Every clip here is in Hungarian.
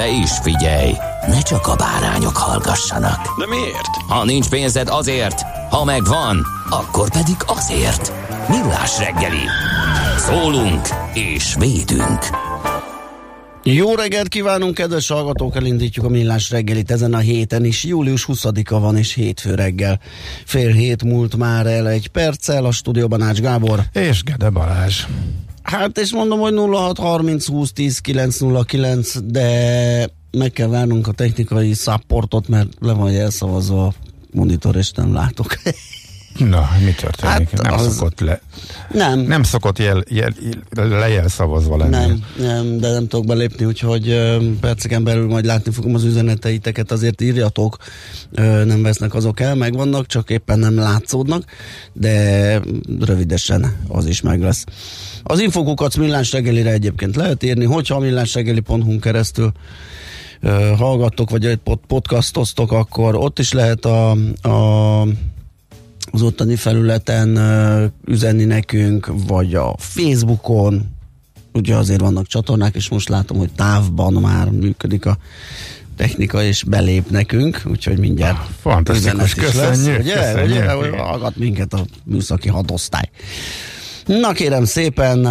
De is figyelj, ne csak a bárányok hallgassanak. De miért? Ha nincs pénzed azért, ha megvan, akkor pedig azért. Millás reggeli. Szólunk és védünk. Jó reggelt kívánunk, kedves hallgatók! Elindítjuk a millás reggelit ezen a héten is. Július 20-a van és hétfő reggel. Fél hét múlt már el egy perccel, a stúdióban Ács Gábor. És Gede Balázs. Hát és mondom, hogy 0630 20 10 909, de meg kell várnunk a technikai supportot, mert le van elszavazva a monitor, és nem látok. Na, mi történik? Hát nem az- szokott le, nem, nem szokott jel, jel, lejel szavazva lenni. Nem, nem, de nem tudok belépni, úgyhogy ö, perceken belül majd látni fogom az üzeneteiteket, azért írjatok, nem vesznek azok el, megvannak, csak éppen nem látszódnak, de rövidesen az is meg lesz. Az infokukat millás reggelire egyébként lehet írni, hogyha a millásreggeli.hu keresztül ö, hallgattok, vagy egy pod- podcastoztok, akkor ott is lehet a, a az ottani felületen üzenni nekünk, vagy a Facebookon, ugye azért vannak csatornák, és most látom, hogy távban már működik a technika, és belép nekünk, úgyhogy mindjárt Fantasztikus, üzenet is köszönjük, ugye, köszönjük, ugye, hogy hallgat minket a műszaki hadosztály. Na kérem szépen,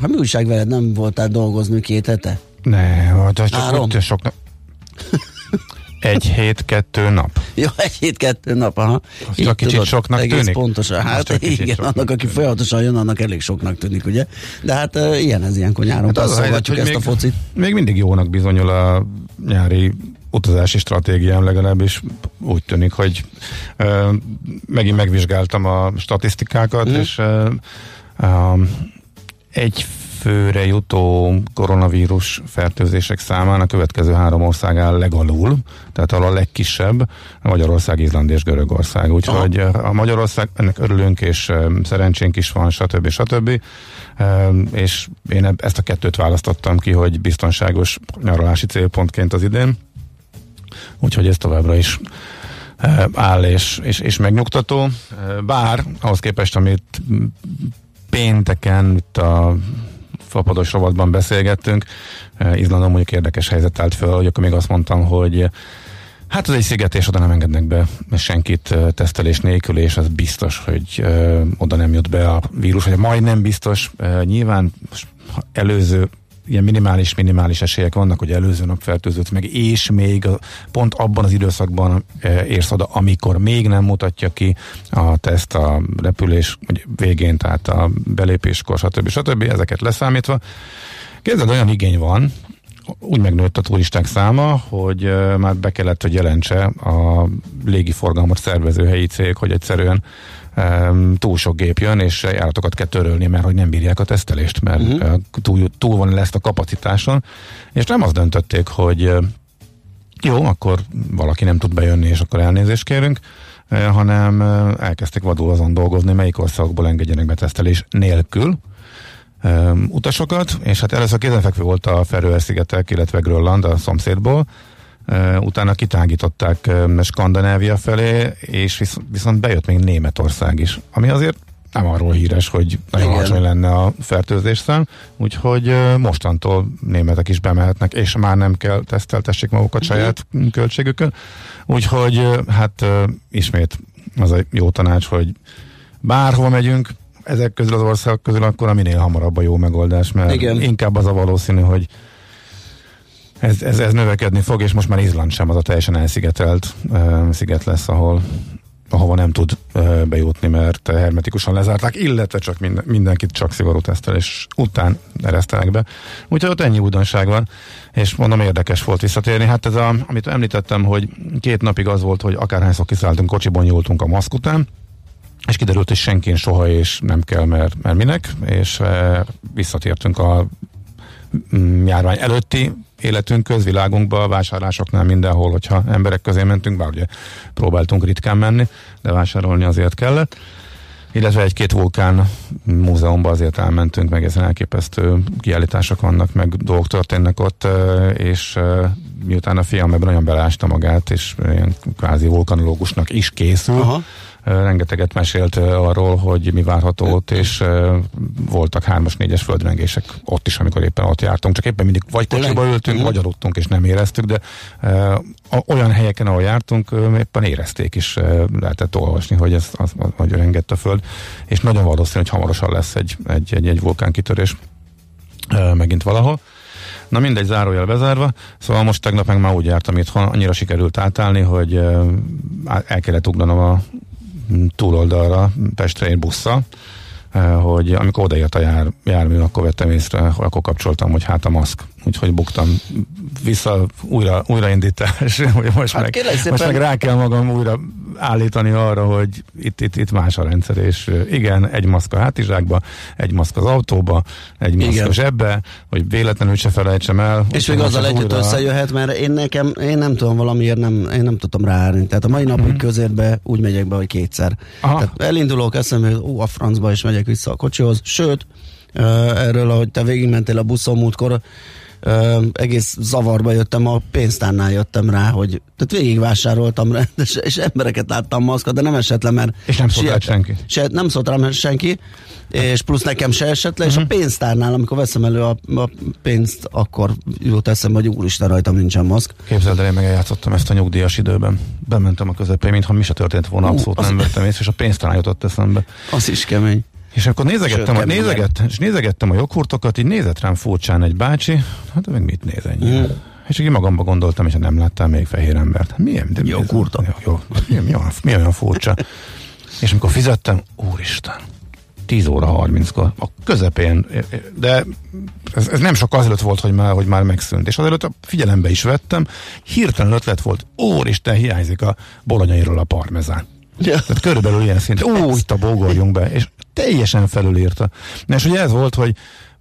ha mi újság veled, nem voltál dolgozni két hete? Ne, de csak Három. ott sok. Egy hét, kettő nap. Jó, egy hét, kettő nap, aha. Az Így kicsit tudod, soknak egész tűnik? pontosan. Hát igen, soknak annak, aki folyamatosan jön, annak elég soknak tűnik, ugye? De hát uh, ilyen ez ilyenkor nyáron. Hát az helyzet, ezt hogy a még, focit. még mindig jónak bizonyul a nyári utazási stratégiám legalábbis úgy tűnik, hogy ö, megint megvizsgáltam a statisztikákat, Mm. és ö, um, egy főre jutó koronavírus fertőzések számán a következő három ország áll legalul, tehát ahol a legkisebb Magyarország, Izland és Görögország. Úgyhogy ö, a Magyarország, ennek örülünk, és ö, szerencsénk is van, stb. stb. Ö, És én ezt a kettőt választottam ki, hogy biztonságos nyaralási célpontként az idén. Úgyhogy ez továbbra is eh, áll és, és, és megnyugtató. Eh, Bár ahhoz képest, amit pénteken itt a fapados rovatban beszélgettünk, eh, Izlandon mondjuk érdekes helyzet állt föl, hogy akkor még azt mondtam, hogy eh, Hát ez egy sziget, és oda nem engednek be senkit eh, tesztelés nélkül, és az biztos, hogy ö, oda nem jut be a vírus, vagy majd nem biztos. Eh, nyilván előző ilyen minimális-minimális esélyek vannak, hogy előző nap fertőzött meg, és még pont abban az időszakban e, érsz oda, amikor még nem mutatja ki a teszt a repülés végén, tehát a belépéskor, stb. stb. Ezeket leszámítva. Képzeld, olyan igény van, úgy megnőtt a turisták száma, hogy uh, már be kellett, hogy jelentse a légiforgalmat szervező helyi cég, hogy egyszerűen um, túl sok gép jön, és járatokat kell törölni, mert hogy nem bírják a tesztelést, mert uh-huh. túl, túl van lesz a kapacitáson, és nem azt döntötték, hogy uh, jó, akkor valaki nem tud bejönni, és akkor elnézést kérünk, eh, hanem eh, elkezdték vadul azon dolgozni, melyik országokból engedjenek be tesztelés nélkül utasokat, és hát először kézenfekvő volt a Feröer-szigetek, illetve Grönland a szomszédból, utána kitágították Skandinávia felé, és visz, viszont bejött még Németország is, ami azért nem arról híres, hogy nagyon Igen. alacsony lenne a fertőzésszám, úgyhogy mostantól németek is bemehetnek, és már nem kell teszteltessék magukat saját költségükön. Úgyhogy hát ismét az a jó tanács, hogy bárhova megyünk, ezek közül az országok közül akkor a minél hamarabb a jó megoldás, mert Igen. inkább az a valószínű, hogy ez, ez, ez növekedni fog, és most már Izland sem az a teljesen elszigetelt uh, sziget lesz, ahol ahova nem tud bejutni, mert hermetikusan lezárták, illetve csak minden, mindenkit csak szigorú és után eresztenek be. Úgyhogy ott ennyi újdonság van, és mondom érdekes volt visszatérni. Hát ez a, amit említettem, hogy két napig az volt, hogy akárhányszor kiszálltunk, kocsiban nyúltunk a maszk után, és kiderült, hogy senki soha és nem kell, mert, mert minek, és e, visszatértünk a mm, járvány előtti életünk közvilágunkba, a vásárlásoknál mindenhol, hogyha emberek közé mentünk, bár ugye próbáltunk ritkán menni, de vásárolni azért kellett. Illetve egy-két vulkán múzeumban azért elmentünk, meg ezen elképesztő kiállítások vannak, meg dolgok történnek ott, és miután a fiam ebben nagyon belásta magát, és ilyen kvázi vulkanológusnak is készül, Aha rengeteget mesélt arról, hogy mi várható ott, és voltak hármas, négyes földrengések ott is, amikor éppen ott jártunk. Csak éppen mindig vagy kocsiba ültünk, vagy aludtunk, és nem éreztük, de olyan helyeken, ahol jártunk, éppen érezték is, lehetett olvasni, hogy ez az, az, hogy rengett a föld, és nagyon valószínű, hogy hamarosan lesz egy, egy, egy, egy vulkánkitörés megint valahol. Na mindegy, zárójel bezárva. Szóval most tegnap meg már úgy jártam itthon, annyira sikerült átállni, hogy el kellett ugranom a túloldalra Pestre egy busszal, eh, hogy amikor odaért a jár, jármű, akkor vettem észre, akkor kapcsoltam, hogy hát a maszk. Úgyhogy buktam vissza, újra, újraindítás, hogy most, hát meg, szépen... most meg rá kell magam újra állítani arra, hogy itt, itt, itt más a rendszer, és igen, egy maszk a hátizsákba, egy maszk az autóba, egy maszk igen. a zsebbe, hogy véletlenül se felejtsem el. És még azzal együtt újra... összejöhet, mert én nekem, én nem tudom valamiért, nem, én nem tudtam ráállni. Tehát a mai nap, mm-hmm. közérbe úgy megyek be, hogy kétszer. Aha. Tehát elindulok, eszembe, hogy ó, a francba is megyek vissza a kocsihoz, sőt, erről, ahogy te végigmentél a buszon múltkor, ö, egész zavarba jöttem, a pénztárnál jöttem rá, hogy tehát végigvásároltam rá, és, és embereket láttam maszkat, de nem esett le, mert és nem szólt senki. Se, nem szólt rám senki, és plusz nekem se esett le, uh-huh. és a mhm. pénztárnál, amikor veszem elő a, a pénzt, akkor jut eszembe, hogy úristen, rajtam nincsen maszk. Képzeld el, én megjátszottam ezt a nyugdíjas időben. Bementem a közepén, mintha mi se történt volna, abszolút uh, nem vettem észre, és a pénztárnál jutott eszembe. Az is kemény. És akkor nézegettem, Sőt, a, nézegettem, és nézegettem a joghurtokat, így nézett rám furcsán egy bácsi, hát meg mit néz ennyi? Mm. És így magamba gondoltam, és nem láttam még fehér embert. Hát milyen? De joghurtot? Jó, jó, mi, mi, olyan, mi olyan furcsa? és amikor fizettem, úristen, 10 óra 30-kor, a közepén, de ez, ez nem sok azelőtt volt, hogy már, hogy már megszűnt. És azelőtt figyelembe is vettem, hirtelen ötlet volt, úristen, hiányzik a bolonyairól a parmezán. Ja. Tehát körülbelül ilyen szint. Ó, itt a bógorjunk be. És teljesen felülírta. És ugye ez volt, hogy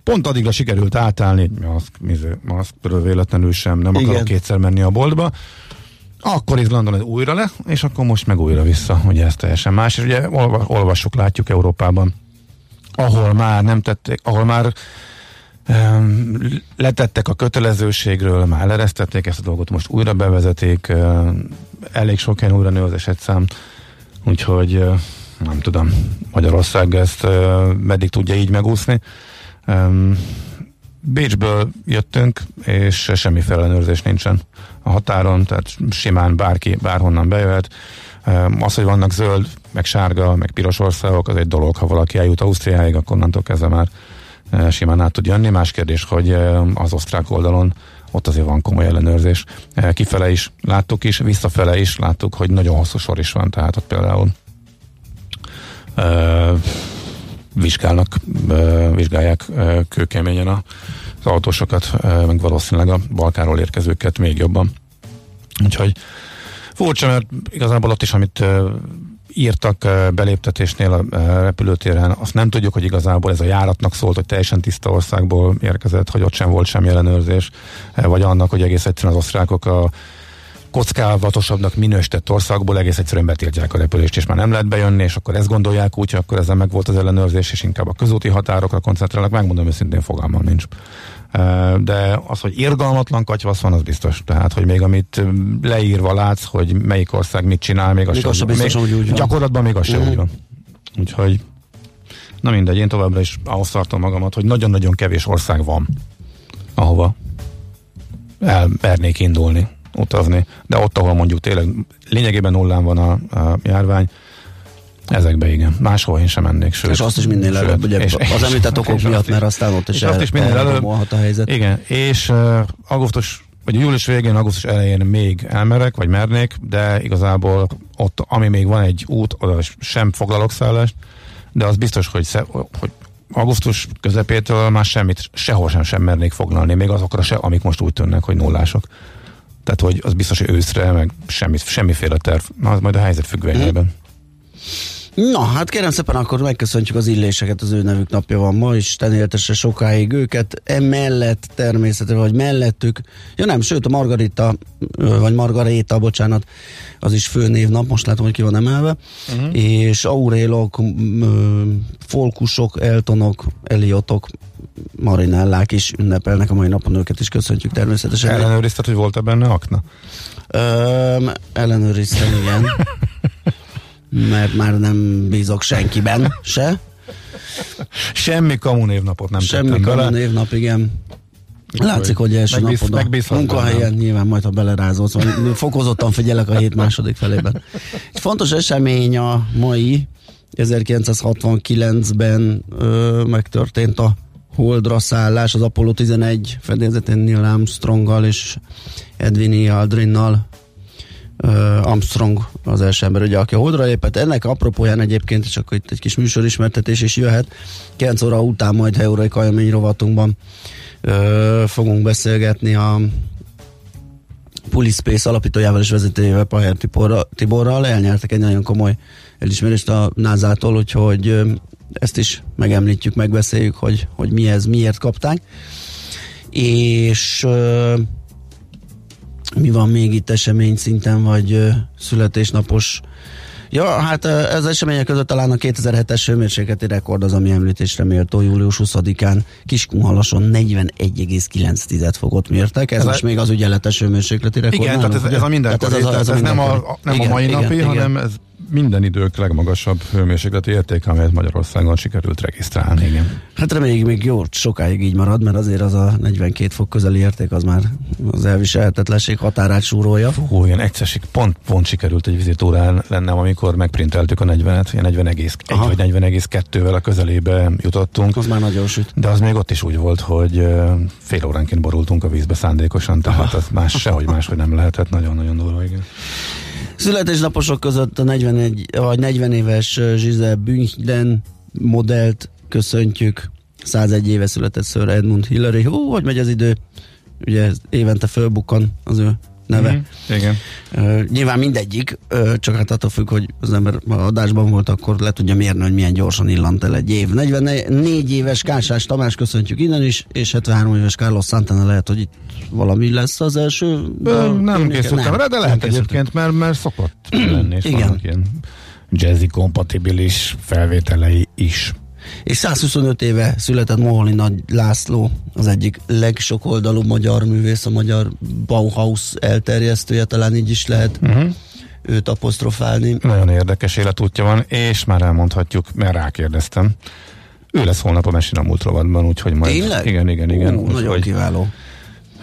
pont addigra sikerült átállni, maszk, maszkről véletlenül sem, nem Igen. akarok kétszer menni a boltba, akkor Izlandon újra le, és akkor most meg újra vissza, ugye ez teljesen más, és ugye olvassuk, látjuk Európában, ahol már nem tették, ahol már um, letettek a kötelezőségről, már leresztették ezt a dolgot, most újra bevezetik, um, elég sok helyen újra nő az esetszám, úgyhogy nem tudom, Magyarország ezt meddig tudja így megúszni. Bécsből jöttünk, és semmi ellenőrzés nincsen a határon, tehát simán bárki bárhonnan bejöhet. Az, hogy vannak zöld, meg sárga, meg piros országok, az egy dolog, ha valaki eljut Ausztriáig, akkor onnantól kezdve már simán át tud jönni. Más kérdés, hogy az osztrák oldalon ott azért van komoly ellenőrzés. Kifele is láttuk is, visszafele is láttuk, hogy nagyon hosszú sor is van, tehát ott például vizsgálnak, vizsgálják kőkeményen az autósokat, meg valószínűleg a Balkáról érkezőket még jobban. Úgyhogy furcsa, mert igazából ott is, amit írtak beléptetésnél a repülőtéren, azt nem tudjuk, hogy igazából ez a járatnak szólt, hogy teljesen tiszta országból érkezett, hogy ott sem volt semmi ellenőrzés, vagy annak, hogy egész egyszerűen az osztrákok a kockávatosabbnak minősített országból egész egyszerűen betiltják a repülést, és már nem lehet bejönni, és akkor ezt gondolják úgy, hogy akkor ezzel meg volt az ellenőrzés, és inkább a közúti határokra koncentrálnak, megmondom őszintén fogalmam nincs. De az, hogy irgalmatlan katyvasz van, az biztos. Tehát, hogy még amit leírva látsz, hogy melyik ország mit csinál, még az, még az sem biztos, még, hogy úgy van. Gyakorlatban még az sem mm. úgy van. Úgyhogy na mindegy, én továbbra is ahhoz tartom magamat, hogy nagyon-nagyon kevés ország van, ahova elmernék indulni utazni, de ott, ahol mondjuk tényleg lényegében nullán van a, a járvány, Ezekbe igen. Máshol én sem mennék. Sőt, és azt is minél előbb, ugye és, az említett okok miatt, mert aztán ott is, és azt is minél előbb, a helyzet. Igen, és uh, augusztus vagy július végén, augusztus elején még elmerek, vagy mernék, de igazából ott, ami még van egy út, oda sem foglalok szállást, de az biztos, hogy, sze, hogy augusztus közepétől már semmit, sehol sem, sem mernék foglalni, még azokra se, amik most úgy tűnnek, hogy nullások. Tehát, hogy az biztos, hogy őszre, meg semmit, semmiféle terv. Az majd a helyzet függvényében. Hmm. Na, hát kérem szépen, akkor megköszöntjük az illéseket, az ő nevük napja van ma, és éltesse sokáig őket, emellett természetesen, vagy mellettük, ja nem, sőt a Margarita, vagy Margaréta, bocsánat, az is főnévnap, most látom, hogy ki van emelve, uh-huh. és Aurélok, Folkusok, Eltonok, Eliotok, Marinellák is ünnepelnek a mai napon, őket is köszöntjük természetesen. Ellenőrizted, hogy volt-e benne akna? Öm, ellenőriztem, igen. mert már nem bízok senkiben se. Semmi kamu névnapot nem Semmi kamu névnap, igen. Látszik, hogy első megbíz, napod a munkahelyen, nem. nyilván majd, ha belerázolsz, fokozottan figyelek a hét második felében. Egy fontos esemény a mai, 1969-ben ö, megtörtént a Holdra szállás, az Apollo 11 fedélzetén Neil Armstronggal és Edwin Aldrinnal Armstrong az első ember, ugye, aki a holdra lépett. Ennek apropóján egyébként csak itt egy kis műsorismertetés is jöhet. 9 óra után majd Heurai Kajamény rovatunkban ö, fogunk beszélgetni a Pulispace alapítójával és vezetőjével Paher Tiborral. Elnyertek egy nagyon komoly elismerést a NASA-tól, úgyhogy ezt is megemlítjük, megbeszéljük, hogy, hogy mi ez, miért kapták. És ö, mi van még itt esemény szinten, vagy születésnapos Ja, hát ez események között talán a 2007-es hőmérsékleti rekord az, ami említésre méltó július 20-án Kiskunhalason 41,9 fokot mértek. Ez, ez most a... még az ügyeletes hőmérsékleti rekord. Igen, tehát ez, ez a mindenkori, tehát ez, a, ez, ez, ez nem, a, nem igen, a mai igen, napi, igen. hanem ez minden idők legmagasabb hőmérsékleti értéke, amelyet Magyarországon sikerült regisztrálni. Igen. Hát reméljük még jó, sokáig így marad, mert azért az a 42 fok közeli érték az már az elviselhetetlenség határát súrolja. Hú, ilyen egyszer pont, pont sikerült egy vizitórán lennem, amikor megprinteltük a 40-et, ilyen 40,1 vagy 40,2-vel a közelébe jutottunk. Az már nagyon süt. De az még ott is úgy volt, hogy fél óránként borultunk a vízbe szándékosan, tehát Aha. az más sehogy máshogy nem lehetett, nagyon-nagyon durva, igen. Születésnaposok között a 41, vagy 40 éves Giselle Bündchen modellt köszöntjük. 101 éve született Sir Edmund Hillary. Hú, hogy megy az idő. Ugye évente fölbukkan az ő neve. Mm-hmm. Igen. Uh, nyilván mindegyik, uh, csak hát attól függ, hogy az ember adásban volt, akkor le tudja mérni, hogy milyen gyorsan illant el egy év. 44 éves Kásás Tamás köszöntjük innen is, és 73 éves Carlos Santana lehet, hogy itt valami lesz az első. Ö, nem készültem rá, de lehet egyébként, mert, mert szokott lenni, Igen. ilyen jazzy kompatibilis felvételei is és 125 éve született Moholni Nagy László, az egyik legsokoldalú magyar művész, a magyar Bauhaus elterjesztője, talán így is lehet uh-huh. őt apostrofálni. Nagyon érdekes életútja van, és már elmondhatjuk, mert rákérdeztem. Ő lesz holnap a Mesin a múlt rovatban, úgyhogy majd... Tényleg? Igen, igen, igen. Ú, nagyon kiváló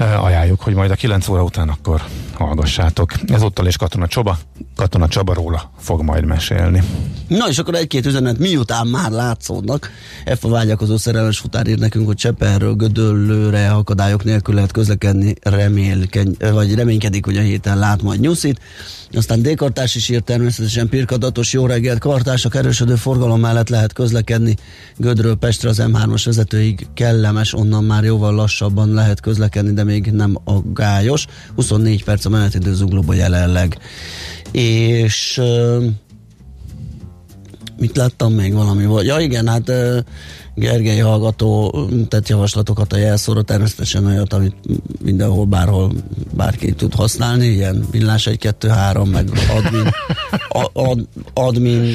ajánljuk, hogy majd a 9 óra után akkor hallgassátok. Ezúttal is Katona Csoba, Katona Csaba róla fog majd mesélni. Na és akkor egy-két üzenet miután már látszódnak. F a vágyakozó szerelmes futár ír nekünk, hogy Cseperről Gödöllőre akadályok nélkül lehet közlekedni, remélkeny, vagy reménykedik, hogy a héten lát majd nyuszit. Aztán D-kartás is írt természetesen pirkadatos jó reggelt kartás, a erősödő forgalom mellett lehet közlekedni. Gödről Pestre az M3-as vezetőig kellemes, onnan már jóval lassabban lehet közlekedni, de még nem aggályos. 24 perc a menetidő zuglóba jelenleg. És mit láttam még valami volt? Ja igen, hát Gergely hallgató tett javaslatokat a jelszóra, természetesen olyat, amit mindenhol, bárhol bárki tud használni, ilyen villás 1, 2, 3, meg admin, ad, admin,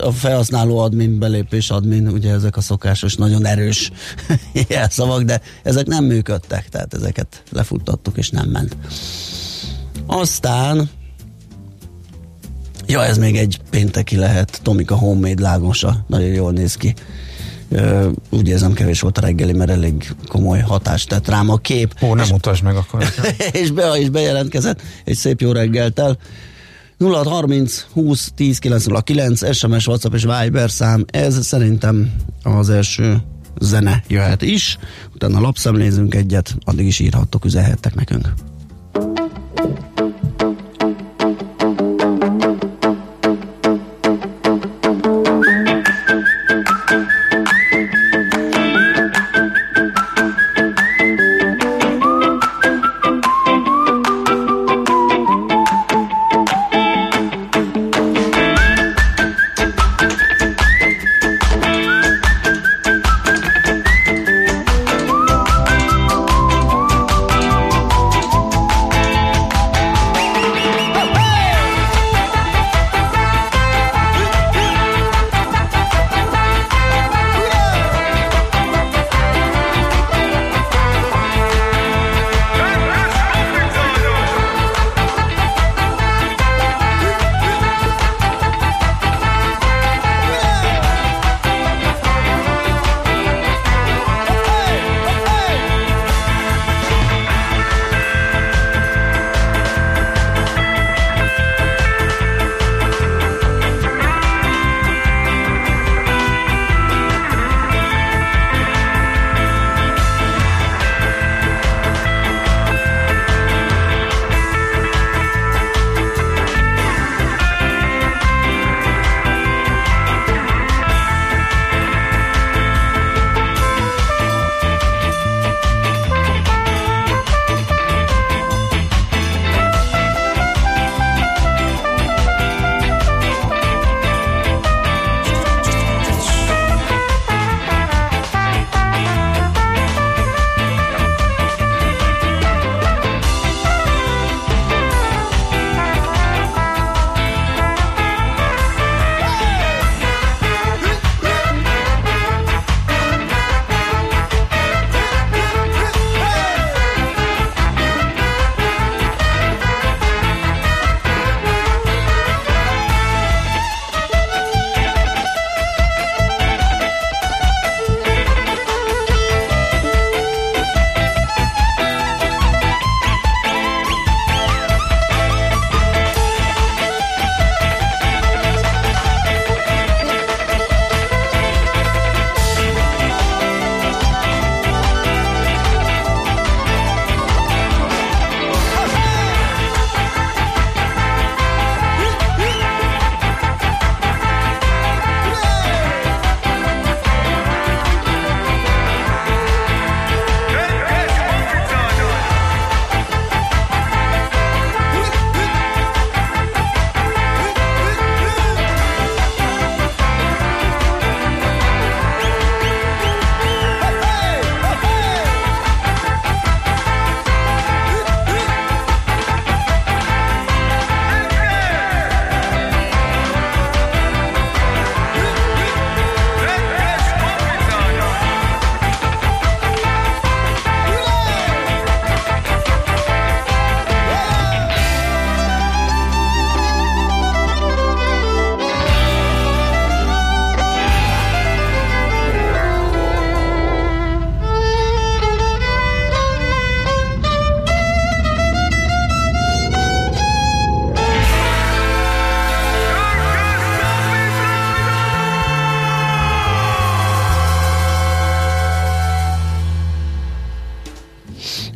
a felhasználó admin, belépés admin, ugye ezek a szokásos, nagyon erős jelszavak, de ezek nem működtek, tehát ezeket lefuttattuk, és nem ment. Aztán Ja, ez még egy pénteki lehet. Tomika Homemade lágosa. Nagyon jól néz ki. Uh, úgy érzem, kevés volt a reggeli, mert elég komoly hatást tett rám a kép. Ó, nem utasd meg akkor. és, be, és bejelentkezett egy szép jó reggeltel. 0630 20 10 909 SMS, WhatsApp és Viber szám. Ez szerintem az első zene jöhet is, utána lapszemlézünk egyet, addig is írhattok, üzenhettek nekünk.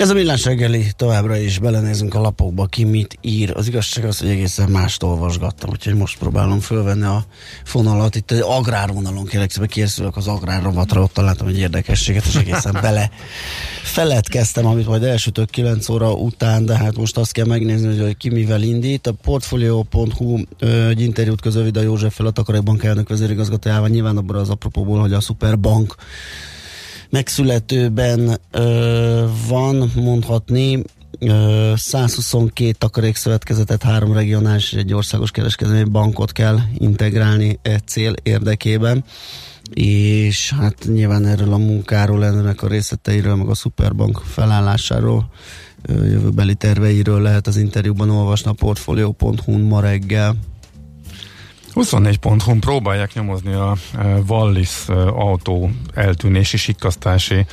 Ez a millás reggeli, továbbra is belenézünk a lapokba, ki mit ír. Az igazság az, hogy egészen mást olvasgattam, úgyhogy most próbálom fölvenni a fonalat. Itt egy agrárvonalon kérlek szépen készülök az agrárrovatra, ott találtam egy érdekességet, és egészen bele feledkeztem, amit majd elsütök 9 óra után, de hát most azt kell megnézni, hogy ki mivel indít. A Portfolio.hu egy interjút közöl Vida József a Takarai Bank elnök vezérigazgatójával, nyilván abban az apropóból, hogy a Superbank megszületőben ö, van, mondhatni, ö, 122 takarékszövetkezetet, három regionális és egy országos kereskedelmi bankot kell integrálni e cél érdekében és hát nyilván erről a munkáról, ennek a részleteiről, meg a Superbank felállásáról, jövőbeli terveiről lehet az interjúban olvasni a portfolio.hu ma reggel. 24.hu próbálják nyomozni a e, Wallis e, autó eltűnési, sikkasztási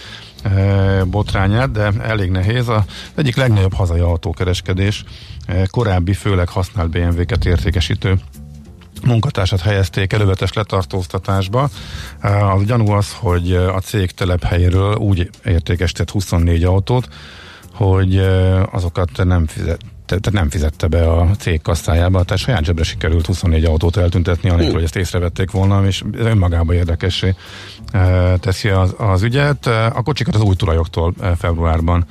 e, botrányát, de elég nehéz. Az egyik legnagyobb hazai autókereskedés korábbi, főleg használt BMW-ket értékesítő munkatársat helyezték elővetes letartóztatásba. Az gyanú az, hogy a cég telephelyéről úgy értékesített 24 autót, hogy azokat nem fizet, tehát nem fizette be a cég kasszájába, tehát saját zsebre sikerült 24 autót eltüntetni, anélkül, hogy ezt észrevették volna, és önmagában érdekessé teszi az, az ügyet. A kocsikat az új tulajoktól februárban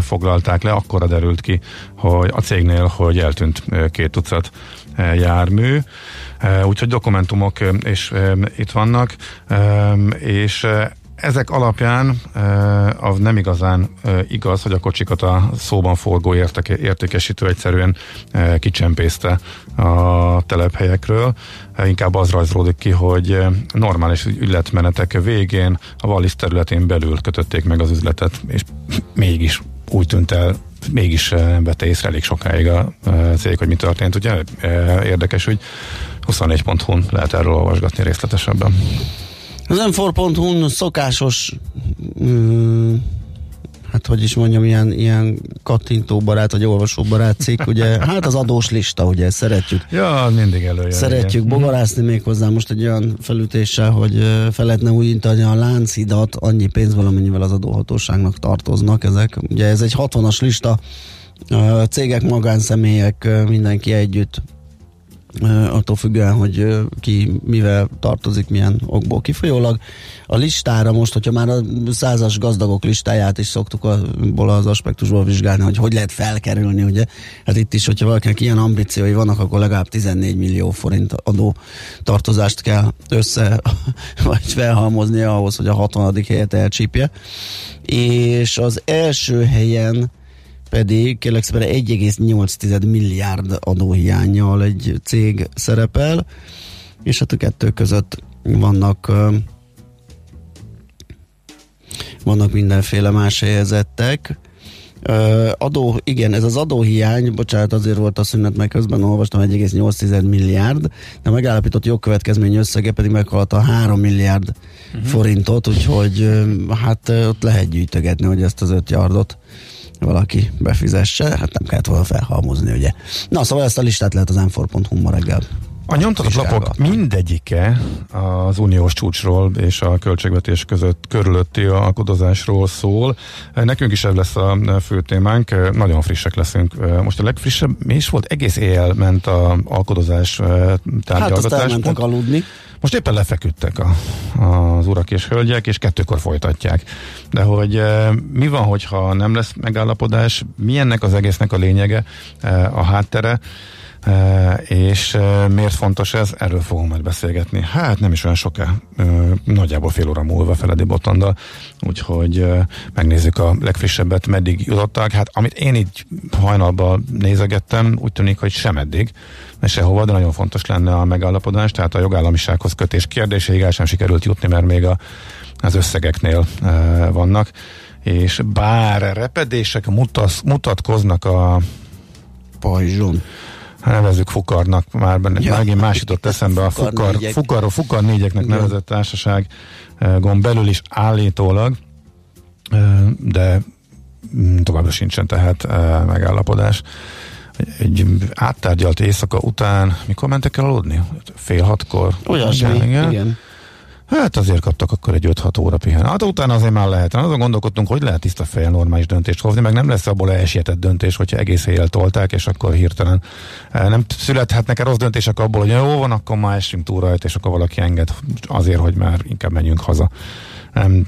foglalták le, akkora derült ki, hogy a cégnél, hogy eltűnt két tucat jármű, úgyhogy dokumentumok is itt vannak, és ezek alapján uh, az nem igazán uh, igaz, hogy a kocsikat a szóban forgó érteke, értékesítő egyszerűen uh, kicsempészte a telephelyekről. Inkább az rajzolódik ki, hogy normális ügyletmenetek végén a Wallis területén belül kötötték meg az üzletet, és mégis úgy tűnt el, mégis nem vette észre elég sokáig a cég, hogy mi történt. Ugye érdekes, hogy 24.hu-n lehet erről olvasgatni részletesebben. Az m szokásos mm, hát hogy is mondjam, ilyen, ilyen kattintóbarát, vagy olvasóbarát cikk, ugye, hát az adós lista, ugye, szeretjük. Ja, mindig előjön. Szeretjük igen. bogarászni még hozzá most egy olyan felütéssel, hogy fel lehetne újítani a láncidat annyi pénz valamennyivel az adóhatóságnak tartoznak ezek. Ugye ez egy 60-as lista, cégek, magánszemélyek, mindenki együtt attól függően, hogy ki mivel tartozik, milyen okból kifolyólag. A listára most, hogyha már a százas gazdagok listáját is szoktuk abból az aspektusból vizsgálni, hogy hogy lehet felkerülni, ugye? Hát itt is, hogyha valakinek ilyen ambíciói vannak, akkor legalább 14 millió forint adó tartozást kell össze, vagy felhalmozni ahhoz, hogy a 60. helyet elcsípje. És az első helyen pedig kérlek szépen 1,8 milliárd adóhiányjal egy cég szerepel, és hát a kettő között vannak vannak mindenféle más helyezettek. Uh, adó, igen, ez az adóhiány, bocsánat, azért volt a szünet, meg közben olvastam 1,8 milliárd, de megállapított jogkövetkezmény összege pedig meghaladta a 3 milliárd uh-huh. forintot, úgyhogy hát ott lehet gyűjtögetni, hogy ezt az 5 yardot valaki befizesse, hát nem kellett volna felhalmozni, ugye. Na, szóval ezt a listát lehet az m ma reggel a nyomtatott lapok mindegyike az uniós csúcsról és a költségvetés között körülötti alkodozásról szól. Nekünk is ez lesz a fő témánk, nagyon frissek leszünk. Most a legfrissebb, mi is volt? Egész éjjel ment a alkodozás tárgyalgatás. Hát aludni. Most éppen lefeküdtek a, az urak és hölgyek, és kettőkor folytatják. De hogy mi van, hogyha nem lesz megállapodás, mi ennek az egésznek a lényege, a háttere, és miért fontos ez? Erről fogunk majd beszélgetni. Hát nem is olyan soká, nagyjából fél óra múlva Feledi Botondal, úgyhogy megnézzük a legfrissebbet, meddig jutottak. Hát amit én így hajnalban nézegettem, úgy tűnik, hogy sem eddig, sehova, de nagyon fontos lenne a megállapodás, tehát a jogállamisághoz kötés kérdéséig el sem sikerült jutni, mert még a, az összegeknél vannak és bár repedések mutasz, mutatkoznak a pajzson nevezzük fukarnak, már benne, ja. megint más jutott eszembe a fukar, fukar, fukar, fukar négyeknek ja. nevezett társaság eh, gond belül is állítólag, eh, de mm, továbbra sincsen tehát eh, megállapodás. Egy áttárgyalt éjszaka után, mikor mentek el aludni? Fél hatkor? Olyasmi, igen. igen. Hát azért kaptak akkor egy 5-6 óra pihen. Hát utána azért már lehet. Azon gondolkodtunk, hogy lehet tiszta fejjel normális döntést hozni, meg nem lesz abból elsietett döntés, hogyha egész éjjel tolták, és akkor hirtelen eh, nem születhetnek rossz döntések abból, hogy jó van, akkor már esünk túl rajta, és akkor valaki enged azért, hogy már inkább menjünk haza. Nem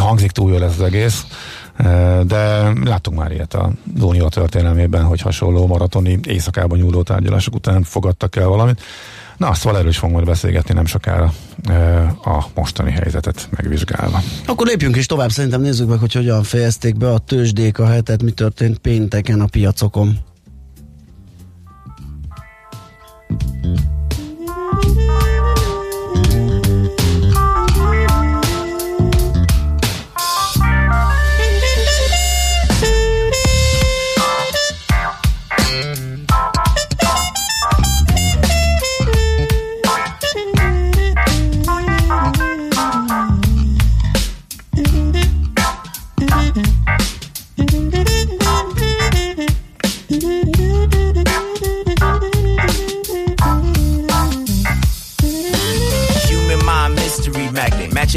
hangzik túl jól ez az egész, eh, de láttunk már ilyet a Unió történelmében, hogy hasonló maratoni éjszakában nyúló tárgyalások után fogadtak el valamit. Na, szóval erről is fogunk beszélgetni nem sokára a mostani helyzetet megvizsgálva. Akkor lépjünk is tovább, szerintem nézzük meg, hogy hogyan fejezték be a tőzsdék a hetet, mi történt pénteken a piacokon.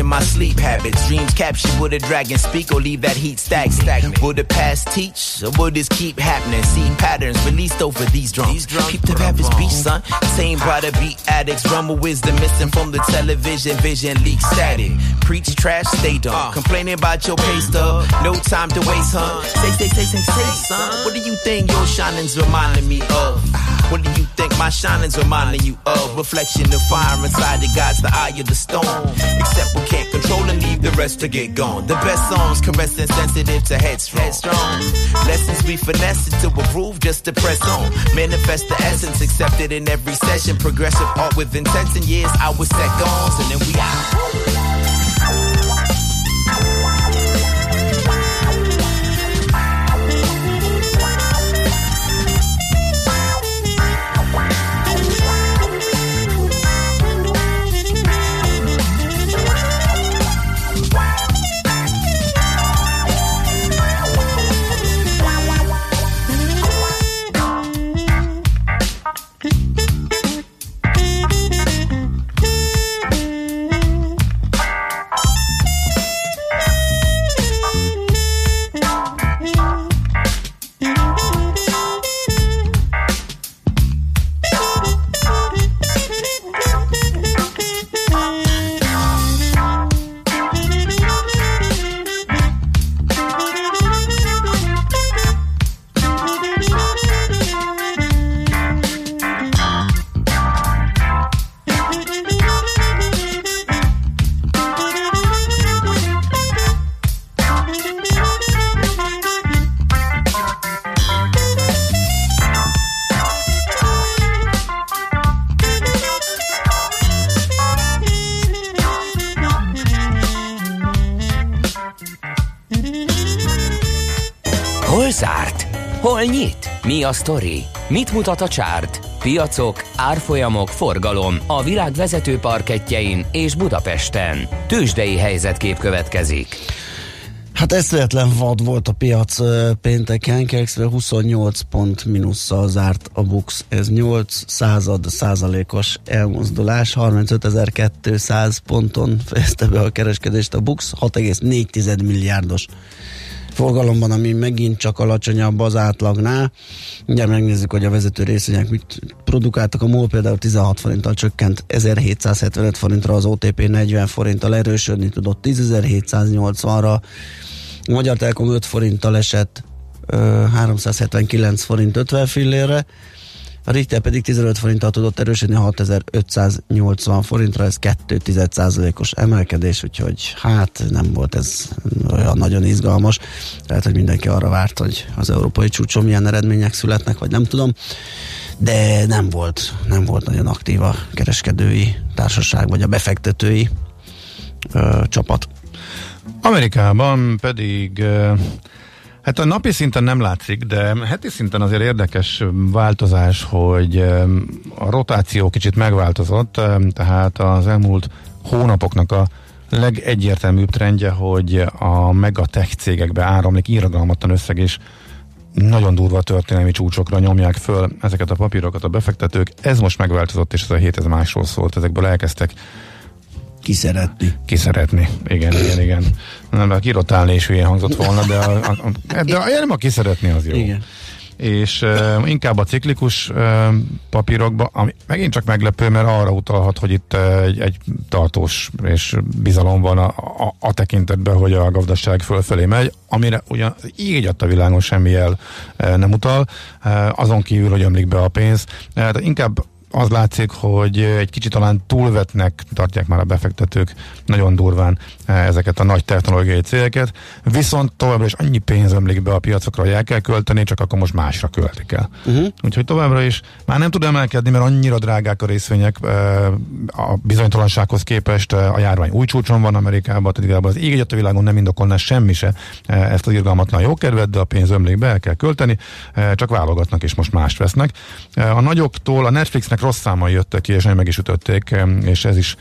Watching my sleep habits. Dreams captured with a dragon speak or leave that heat stagnant. Will the past teach or will this keep happening? Seeing patterns released over these drums. these Keep the rappers beat, son. Tamed by the beat addicts. Rumble wisdom missing from the television. Vision leak static. Preach trash, stay dumb. Complaining about your pay stub. No time to waste, huh? Say, say, say, say, say, son. What do you think your shining's reminding me of? What do you think my shining's reminding you of? Reflection of fire inside the God's the eye of the storm. Except can't control and leave the rest to get gone. The best songs caressing sensitive to headstrong. headstrong. Lessons we finesse it to approve just to press on. Manifest the essence accepted in every session. Progressive art with intense and years I was set goals and then we out. Sztori? Mit mutat a csárt? Piacok, árfolyamok, forgalom a világ vezető parketjein és Budapesten. Tősdei helyzetkép következik. Hát eszméletlen vad volt a piac pénteken, Kekszre 28 pont minusszal zárt a BUX. Ez 8 század százalékos elmozdulás, 35.200 ponton fejezte be a kereskedést a BUX, 6,4 milliárdos forgalomban, ami megint csak alacsonyabb az átlagnál. Ugye megnézzük, hogy a vezető részvények mit produkáltak. A MOL például 16 forinttal csökkent 1775 forintra, az OTP 40 forinttal erősödni tudott 10.780-ra, a Magyar Telekom 5 forinttal esett ö, 379 forint 50 fillérre, a Richter pedig 15 forinttal tudott erősödni 6580 forintra, ez 2% os emelkedés, úgyhogy hát nem volt ez olyan nagyon izgalmas. Lehet, hogy mindenki arra várt, hogy az európai csúcson milyen eredmények születnek, vagy nem tudom, de nem volt, nem volt nagyon aktív a kereskedői társaság, vagy a befektetői ö, csapat. Amerikában pedig Hát a napi szinten nem látszik, de heti szinten azért érdekes változás, hogy a rotáció kicsit megváltozott, tehát az elmúlt hónapoknak a legegyértelműbb trendje, hogy a megatech cégekbe áramlik irgalmatlan összeg, és nagyon durva történelmi csúcsokra nyomják föl ezeket a papírokat a befektetők. Ez most megváltozott, és ez a hét ez másról szólt. Ezekből elkezdtek Kiszeretni. Kiszeretni. Igen, igen, igen. Nem, a kirotálni is hülyén hangzott volna, de a, a, a, de a, nem a kiszeretni az jó. Igen. És uh, inkább a ciklikus uh, papírokba, ami megint csak meglepő, mert arra utalhat, hogy itt uh, egy, egy tartós és bizalom van a, a, a tekintetben, hogy a gazdaság fölfelé megy, amire ugyan így a világon semmi jel uh, nem utal, uh, azon kívül, hogy ömlik be a pénz. Uh, inkább az látszik, hogy egy kicsit talán túlvetnek tartják már a befektetők nagyon durván ezeket a nagy technológiai cégeket, viszont továbbra is annyi pénz ömlik be a piacokra, hogy el kell költeni, csak akkor most másra költik el. Uh-huh. Úgyhogy továbbra is már nem tud emelkedni, mert annyira drágák a részvények a bizonytalansághoz képest a járvány új csúcson van Amerikában, tehát igazából az ég a világon nem indokolná semmi se ezt az irgalmatlan jókedvet, de a pénz ömlik be, el kell költeni, csak válogatnak és most mást vesznek. A nagyoktól, a Netflixnek rossz számai jöttek ki, és nem meg is ütötték, és ez is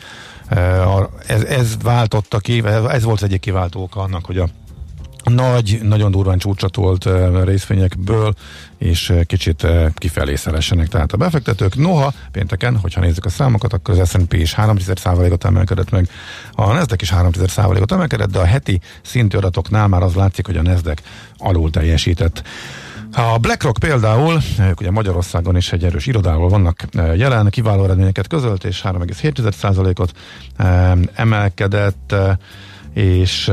ez, ez váltotta ki, ez volt az egyik kiváltó oka annak, hogy a nagy, nagyon durván csúcsatolt uh, részvényekből, és uh, kicsit kifelé szeressenek. Tehát a befektetők, noha pénteken, hogyha nézzük a számokat, akkor az S&P is 3%-ot emelkedett meg, a Nasdaq is 3%-ot emelkedett, de a heti szintű adatoknál már az látszik, hogy a Nasdaq alul teljesített. A BlackRock például, ők ugye Magyarországon is egy erős irodával vannak jelen, kiváló eredményeket közölt, és 3,7%-ot emelkedett, és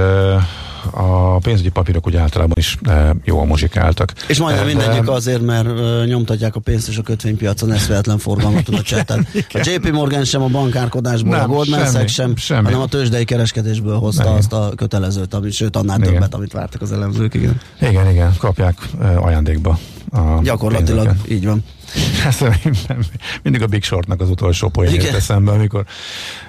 a pénzügyi papírok úgy általában is e, jól muzsikáltak. És majdnem de... mindegyik azért, mert uh, nyomtatják a pénzt, és a kötvénypiacon eszvehetlen forgalmat tud a csetet. A JP Morgan sem a bankárkodásból, nem, a Goldman Sachs sem, semmi. hanem a tőzsdei kereskedésből hozta nem. azt a kötelezőt, amit, sőt annál igen. többet, amit vártak az elemzők. Igen, igen, igen kapják ajándékba. A Gyakorlatilag, pénzeket. így van. mindig a Big Shortnak az utolsó poén jött eszembe, amikor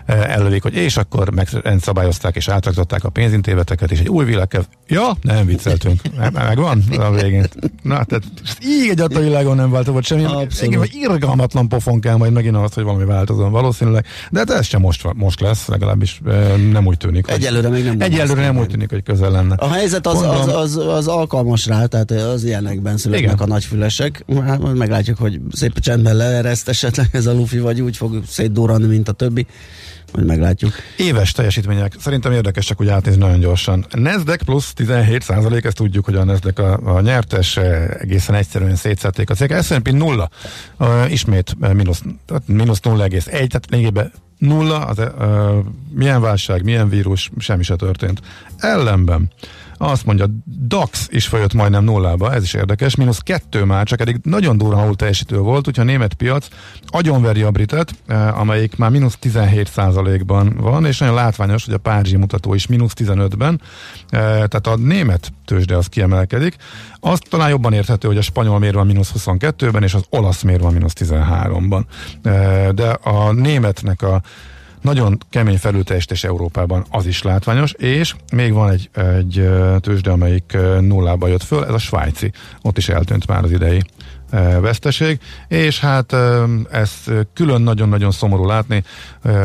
előlik, hogy és akkor megszabályozták és átraktották a pénzintéveteket, és egy új világ kell. Ja, nem vicceltünk. Megvan a végén. Na, tehát így egy a világon nem változott semmi. Igen, irgalmatlan pofon kell majd megint az, hogy valami változom valószínűleg. De hát ez sem most, most lesz, legalábbis nem úgy tűnik. Hogy, egyelőre még nem. Egyelőre nem úgy tűnik, hogy közel lenne. A helyzet az, az, az, az, az alkalmas rá, tehát az ilyenekben születnek Igen. a nagyfülesek. Hát meglátjuk, hogy szép csendben leereszt esetleg ez a lufi, vagy úgy fog szétdurrani, mint a többi. Majd meglátjuk. Éves teljesítmények. Szerintem érdekes csak úgy átnézni nagyon gyorsan. Nasdaq plusz 17 százalék, ezt tudjuk, hogy a Nasdaq a, a nyertes, eh, egészen egyszerűen szétszették a cég. S&P nulla, uh, ismét uh, mínusz, mínusz 0,1, tehát lényegében nulla, az, uh, milyen válság, milyen vírus, semmi se történt. Ellenben azt mondja, DAX is folyott majdnem nullába, ez is érdekes, mínusz kettő már, csak eddig nagyon durva alul teljesítő volt, úgyhogy a német piac agyonveri a britet, eh, amelyik már mínusz 17 ban van, és nagyon látványos, hogy a párizsi mutató is mínusz 15-ben, eh, tehát a német tőzsde az kiemelkedik. Azt talán jobban érthető, hogy a spanyol mér van mínusz 22-ben, és az olasz mér van mínusz 13-ban. Eh, de a németnek a nagyon kemény felülteljesítés Európában az is látványos, és még van egy, egy tőzsde, amelyik nullába jött föl, ez a svájci. Ott is eltűnt már az idei veszteség, és hát ez külön nagyon-nagyon szomorú látni,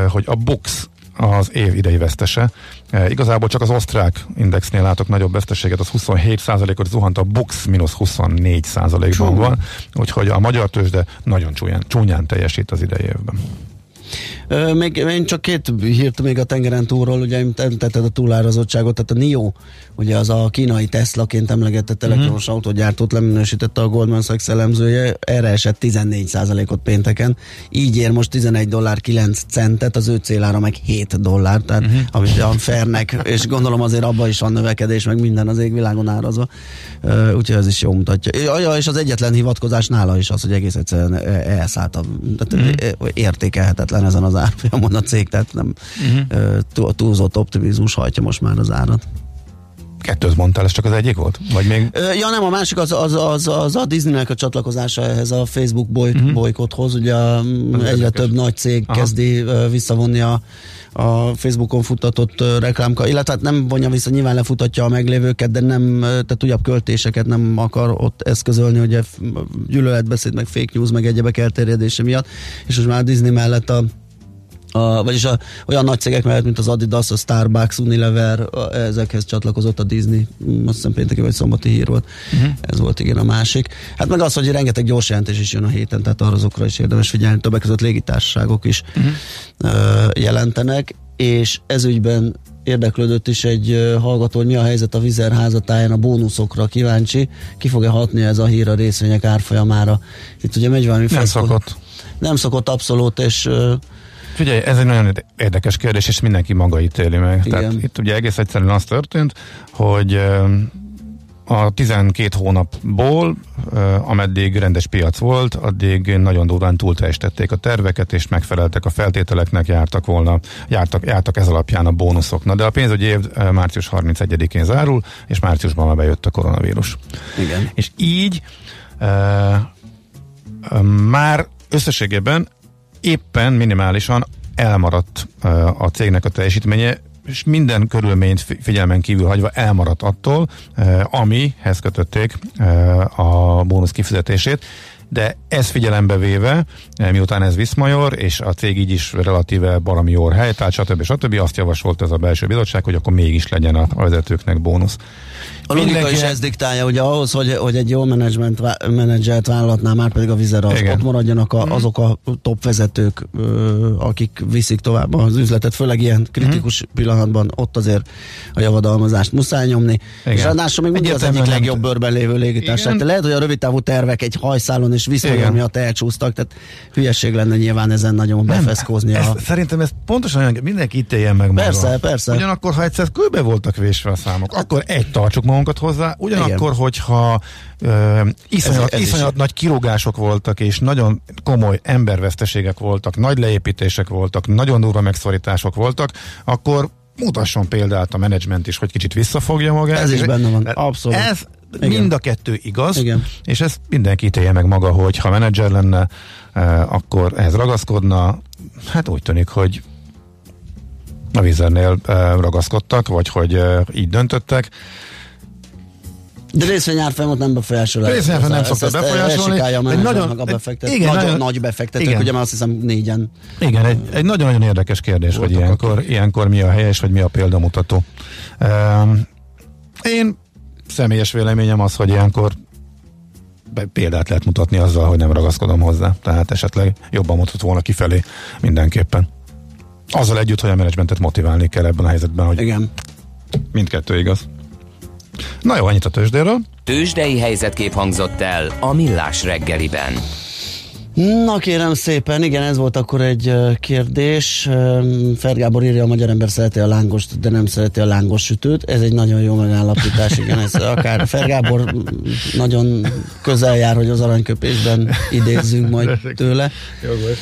hogy a Bux az év idei vesztese. E, igazából csak az osztrák indexnél látok nagyobb veszteséget, az 27%-ot zuhant, a Bux mínusz 24%-ban van, úgyhogy a magyar tőzsde nagyon csúnyán, csúnyán teljesít az idei évben. Még én csak két hírt még a tengeren túlról, ugye említetted a túlárazottságot, tehát a NIO, ugye az a kínai Tesla-ként emlegetett mhm. elektromos mm-hmm. autógyártót leminősítette a Goldman Sachs elemzője, erre esett 14%-ot pénteken, így ér most 11 dollár 9 centet, az ő célára meg 7 dollár, tehát mm-hmm. amit a fairnek, és gondolom azért abban is van növekedés, meg minden az égvilágon árazva, úgyhogy ez is jó mutatja. Ja, és az egyetlen hivatkozás nála is az, hogy egész egyszerűen elszállt a, tehát mm-hmm. értékelhetetlen ezen az árfolyamon a cég, tehát nem uh-huh. túlzott optimizmus hajtja most már az árat. Kettőt mondtál, ez csak az egyik volt? Vagy még... Ja nem, a másik az, az, az, az a Disneynek a csatlakozása ehhez a Facebook boly, uh-huh. bolykothoz, ugye az egyre érdekes. több nagy cég Aha. kezdi visszavonni a, a Facebookon futtatott reklámka, illetve hát nem vonja vissza, nyilván lefutatja a meglévőket, de nem, tehát újabb költéseket nem akar ott eszközölni, ugye gyűlöletbeszéd, meg fake news, meg egyebek elterjedése miatt, és most már a Disney mellett a a, vagyis a, olyan nagy cégek mellett, mint az Adidas, a Starbucks, Unilever, a, ezekhez csatlakozott a Disney, mm, azt hiszem pénteki vagy szombati hír volt. Uh-huh. Ez volt igen a másik. Hát meg az, hogy rengeteg gyors jelentés is jön a héten, tehát arra azokra is érdemes figyelni, többek között légitársaságok is uh-huh. uh, jelentenek, és ezügyben érdeklődött is egy hallgató, hogy mi a helyzet a Vizer házatáján a bónuszokra kíváncsi, ki fog-e hatni ez a hír a részvények árfolyamára. Itt ugye megy valami Nem feszkod. szokott. Nem szokott abszolút, és Figyelj, ez egy nagyon érdekes kérdés, és mindenki maga ítéli meg. Igen. Tehát itt ugye egész egyszerűen az történt, hogy a 12 hónapból, ameddig rendes piac volt, addig nagyon durván túlteljesítették a terveket, és megfeleltek a feltételeknek, jártak volna, jártak, jártak ez alapján a bónuszoknak. De a pénzügyi év március 31-én zárul, és márciusban már bejött a koronavírus. Igen. És így uh, már összességében éppen minimálisan elmaradt a cégnek a teljesítménye, és minden körülményt figyelmen kívül hagyva elmaradt attól, amihez kötötték a bónusz kifizetését, de ez figyelembe véve, miután ez Viszmajor, és a cég így is relatíve barami jó helytált, stb. stb. azt javasolt ez a belső bizottság, hogy akkor mégis legyen a vezetőknek bónusz. A logika Mindenki... is ez diktálja, hogy ahhoz, hogy, hogy egy jó menedzsment, menedzselt vállalatnál már pedig a vizera az ott maradjanak a, mhm. azok a top vezetők, akik viszik tovább az üzletet, főleg ilyen kritikus mm. pillanatban ott azért a javadalmazást muszáj nyomni. Igen. És ráadásul még mindig az egyik legjobb bőrben lévő légitársaság. Lehet, hogy a rövidtávú tervek egy hajszálon és viszonylag miatt elcsúsztak, tehát hülyeség lenne nyilván ezen nagyon befeszkózni. A... Szerintem ez pontosan olyan, mindenki ítéljen meg Persze, maga. persze. Ugyanakkor, ha egyszer kőbe voltak vésve a számok, akkor egy tartsuk magunkat hozzá, ugyanakkor, Igen. hogyha uh, iszonyat, ez, ez iszonyat nagy kirúgások voltak, és nagyon komoly emberveszteségek voltak, nagy leépítések voltak, nagyon durva megszorítások voltak, akkor mutasson példát a menedzsment is, hogy kicsit visszafogja magát. Ez is benne van, abszolút. Ez igen. mind a kettő igaz, Igen. és ezt mindenki ítélje meg maga, hogy ha menedzser lenne, akkor ehhez ragaszkodna. Hát úgy tűnik, hogy a vízernél ragaszkodtak, vagy hogy így döntöttek. De részvényárfolyamot nem befolyásolja. Részvényárfolyamot nem szokta befolyásolni. Egy nagyon, a befektető. Igen, nagyon, nagyon nagy befektetők, igen. ugye már azt hiszem négyen. Igen, egy, egy nagyon-nagyon érdekes kérdés, hogy ilyenkor, ilyenkor mi a helyes, vagy mi a példamutató. Um, én személyes véleményem az, hogy ilyenkor példát lehet mutatni azzal, hogy nem ragaszkodom hozzá. Tehát esetleg jobban mutat volna kifelé mindenképpen. Azzal együtt, hogy a menedzsmentet motiválni kell ebben a helyzetben, hogy Igen. mindkettő igaz. Na jó, annyit a tőzsdéről. Tőzsdei helyzetkép hangzott el a Millás reggeliben. Na kérem szépen, igen, ez volt akkor egy kérdés. Fergábor írja, a magyar ember szereti a lángost, de nem szereti a lángos sütőt. Ez egy nagyon jó megállapítás, igen, ez akár Fergábor nagyon közel jár, hogy az aranyköpésben idézzünk majd tőle. Jogos.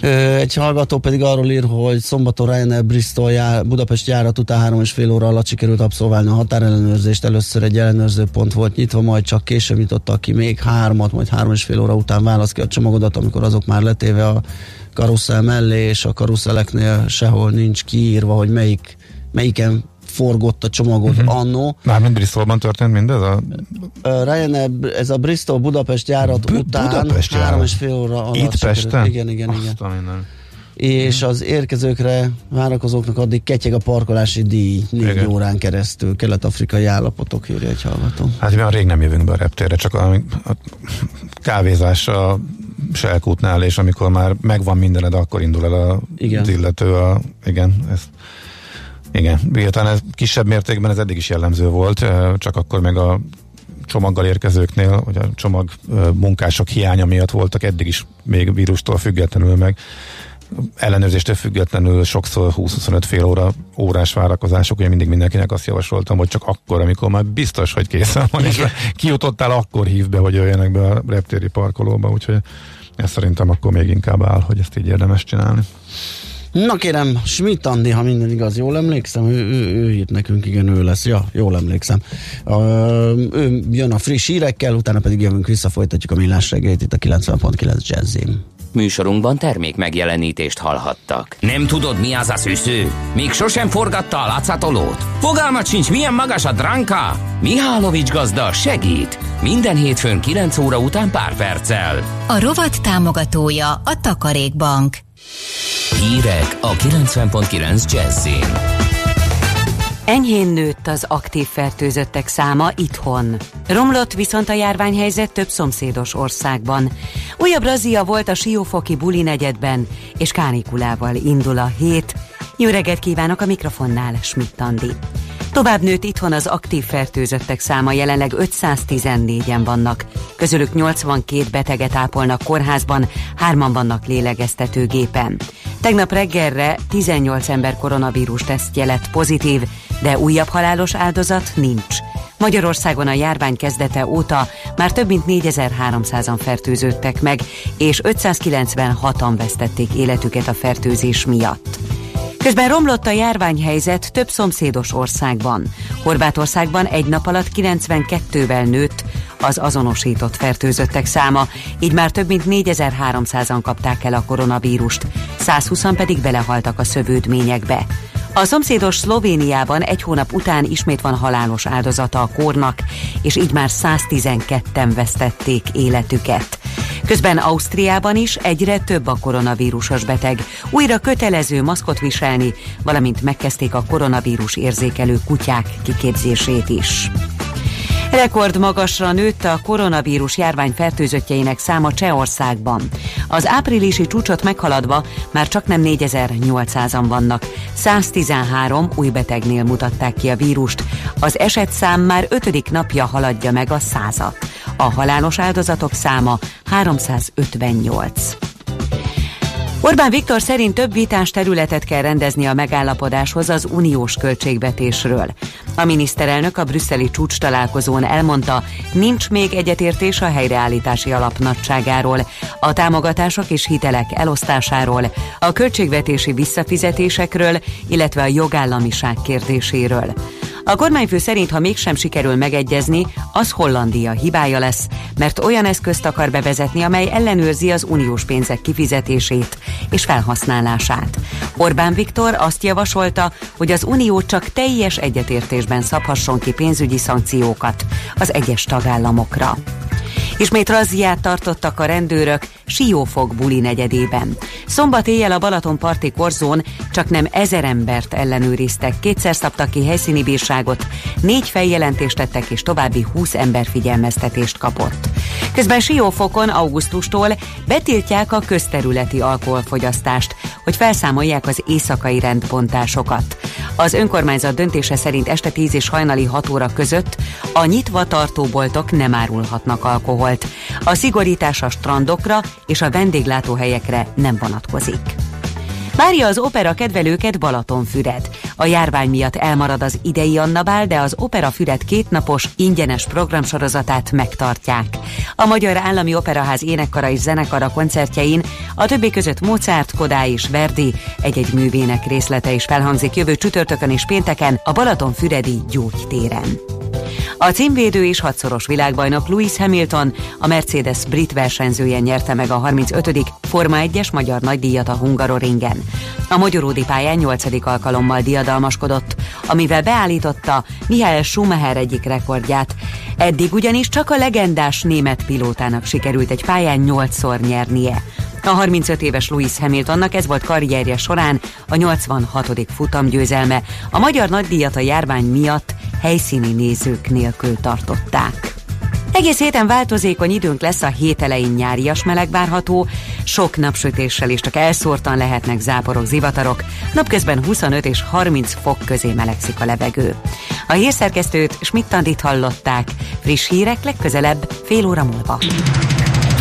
Egy hallgató pedig arról ír, hogy szombaton Ryanair Bristol jár, Budapest járat után három és fél óra alatt sikerült abszolválni a határellenőrzést. Először egy ellenőrző pont volt nyitva, majd csak később nyitottak ki még hármat, majd három és fél óra után válasz ki a csomagodat, amikor azok már letéve a karuszel mellé, és a karuszeleknél sehol nincs kiírva, hogy melyik, melyiken forgott a csomagot uh-huh. annó. Mármint Bristolban történt mindez? A... Ryanair, ez a Bristol Budapest járat B- után Budapest három és fél óra alatt. Itt Pesten? Igen, igen, igen. És az érkezőkre, várakozóknak addig ketyeg a parkolási díj négy igen. órán keresztül. Kelet-afrikai állapotok, írja egy hallgató. Hát mi a rég nem jövünk be a reptérre, csak a, a kávézás a selkútnál, és amikor már megvan mindened, akkor indul el a, igen. az illető. A, igen, ez igen, miután ez kisebb mértékben ez eddig is jellemző volt, csak akkor meg a csomaggal érkezőknél, hogy a csomag munkások hiánya miatt voltak eddig is még vírustól függetlenül meg ellenőrzéstől függetlenül sokszor 20-25 fél óra, órás várakozások, ugye mindig mindenkinek azt javasoltam, hogy csak akkor, amikor már biztos, hogy készen van, és kijutottál, akkor hív be, hogy jöjjenek be a reptéri parkolóba, úgyhogy ez szerintem akkor még inkább áll, hogy ezt így érdemes csinálni. Na kérem, Schmidt Andi, ha minden igaz, jól emlékszem, ő, ő, ő írt nekünk, igen, ő lesz, ja, jól emlékszem. Uh, ő jön a friss hírekkel, utána pedig jövünk vissza, folytatjuk a millás reggelit itt a 90.9 Jazzim. Műsorunkban termék megjelenítést hallhattak. Nem tudod, mi az a szűző? Még sosem forgatta a látszatolót? Fogalmat sincs, milyen magas a dránka? Mihálovics gazda segít! Minden hétfőn 9 óra után pár perccel. A rovat támogatója a Takarékbank. Hírek a 90.9 Jazzin. Enyhén nőtt az aktív fertőzöttek száma itthon. Romlott viszont a járványhelyzet több szomszédos országban. Újabb razia volt a Siófoki buli negyedben, és kánikulával indul a hét. Jó reggelt kívánok a mikrofonnál, Schmidt Andi. Tovább nőtt itthon az aktív fertőzöttek száma, jelenleg 514-en vannak. Közülük 82 beteget ápolnak kórházban, hárman vannak lélegeztetőgépen. Tegnap reggelre 18 ember koronavírus tesztje lett pozitív, de újabb halálos áldozat nincs. Magyarországon a járvány kezdete óta már több mint 4300-an fertőződtek meg, és 596-an vesztették életüket a fertőzés miatt. Közben romlott a járványhelyzet több szomszédos országban. Horvátországban egy nap alatt 92-vel nőtt az azonosított fertőzöttek száma, így már több mint 4300-an kapták el a koronavírust, 120 pedig belehaltak a szövődményekbe. A szomszédos Szlovéniában egy hónap után ismét van halálos áldozata a kórnak, és így már 112-en vesztették életüket. Közben Ausztriában is egyre több a koronavírusos beteg. Újra kötelező maszkot viselni, valamint megkezdték a koronavírus érzékelő kutyák kiképzését is. Rekord magasra nőtt a koronavírus járvány fertőzöttjeinek száma Csehországban. Az áprilisi csúcsot meghaladva már csak nem 4800-an vannak. 113 új betegnél mutatták ki a vírust. Az esetszám már ötödik napja haladja meg a százat. A halálos áldozatok száma 358. Orbán Viktor szerint több vitás területet kell rendezni a megállapodáshoz az uniós költségvetésről. A miniszterelnök a brüsszeli csúcs találkozón elmondta, nincs még egyetértés a helyreállítási alap nagyságáról, a támogatások és hitelek elosztásáról, a költségvetési visszafizetésekről, illetve a jogállamiság kérdéséről. A kormányfő szerint, ha mégsem sikerül megegyezni, az Hollandia hibája lesz, mert olyan eszközt akar bevezetni, amely ellenőrzi az uniós pénzek kifizetését és felhasználását. Orbán Viktor azt javasolta, hogy az unió csak teljes egyetértésben szabhasson ki pénzügyi szankciókat az egyes tagállamokra. Ismét razziát tartottak a rendőrök Siófok buli negyedében. Szombat éjjel a Balaton parti korzón csak nem ezer embert ellenőriztek, kétszer szabtak ki helyszíni bírságot, négy feljelentést tettek és további 20 ember figyelmeztetést kapott. Közben Siófokon augusztustól betiltják a közterületi alkoholfogyasztást, hogy felszámolják az éjszakai rendbontásokat. Az önkormányzat döntése szerint este 10 és hajnali 6 óra között a nyitva tartó boltok nem árulhatnak alkoholt. A szigorítás a strandokra és a vendéglátóhelyekre nem vonatkozik. Várja az opera kedvelőket Balatonfüred. A járvány miatt elmarad az idei Annabál, de az Opera Füred kétnapos ingyenes programsorozatát megtartják. A Magyar Állami Operaház énekkara és zenekara koncertjein a többi között Mozart, Kodály és Verdi egy-egy művének részlete is felhangzik jövő csütörtökön és pénteken a Balatonfüredi gyógytéren. A címvédő és hatszoros világbajnok Lewis Hamilton, a Mercedes brit versenyzője nyerte meg a 35. Forma 1-es magyar nagydíjat a Hungaroringen. A magyaródi pályán 8. alkalommal diadalmaskodott, amivel beállította Mihály Schumacher egyik rekordját. Eddig ugyanis csak a legendás német pilótának sikerült egy pályán 8-szor nyernie. A 35 éves Louis Hamiltonnak ez volt karrierje során a 86. futamgyőzelme. A magyar nagydíjat a járvány miatt helyszíni nézők nélkül tartották. Egész héten változékony időnk lesz a hét elején nyárias meleg várható, sok napsütéssel is csak elszórtan lehetnek záporok, zivatarok, napközben 25 és 30 fok közé melegszik a levegő. A hírszerkesztőt Schmidt hallották, friss hírek legközelebb fél óra múlva.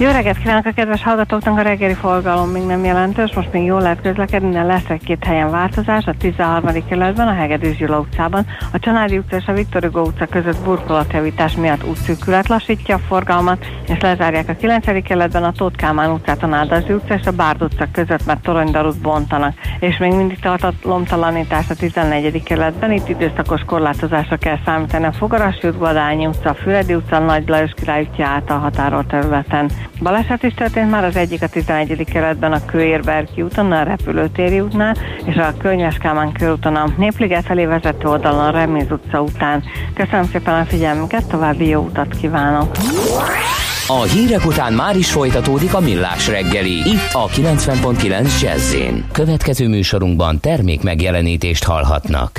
Jó reggelt kívánok a kedves hallgatóknak, a reggeli forgalom még nem jelentős, most még jól lehet közlekedni, de lesz egy-két helyen változás, a 13. kerületben, a Hegedűs Gyula utcában, a Csanádi utca és a Viktor Hugo utca között burkolatjavítás miatt útszűkület lassítja a forgalmat, és lezárják a 9. kerületben a Tóth Kálmán utcát, a Nádazi utca és a Bárd utca között, mert toronydarút bontanak, és még mindig tart a lomtalanítás a 14. kerületben, itt időszakos korlátozásra kell számítani a Fogarasi út, Badányi utca, Füredi utca, Nagy Lajos Király utca által területen. Baleset is történt már az egyik a 11. keretben a Kőérberki úton, a repülőtéri útnál, és a Könyves Kálmán körúton a Népliget felé vezető oldalon a Reméz utca után. Köszönöm szépen a figyelmüket, további jó utat kívánok! A hírek után már is folytatódik a millás reggeli, itt a 90.9 jazz Következő műsorunkban termék megjelenítést hallhatnak.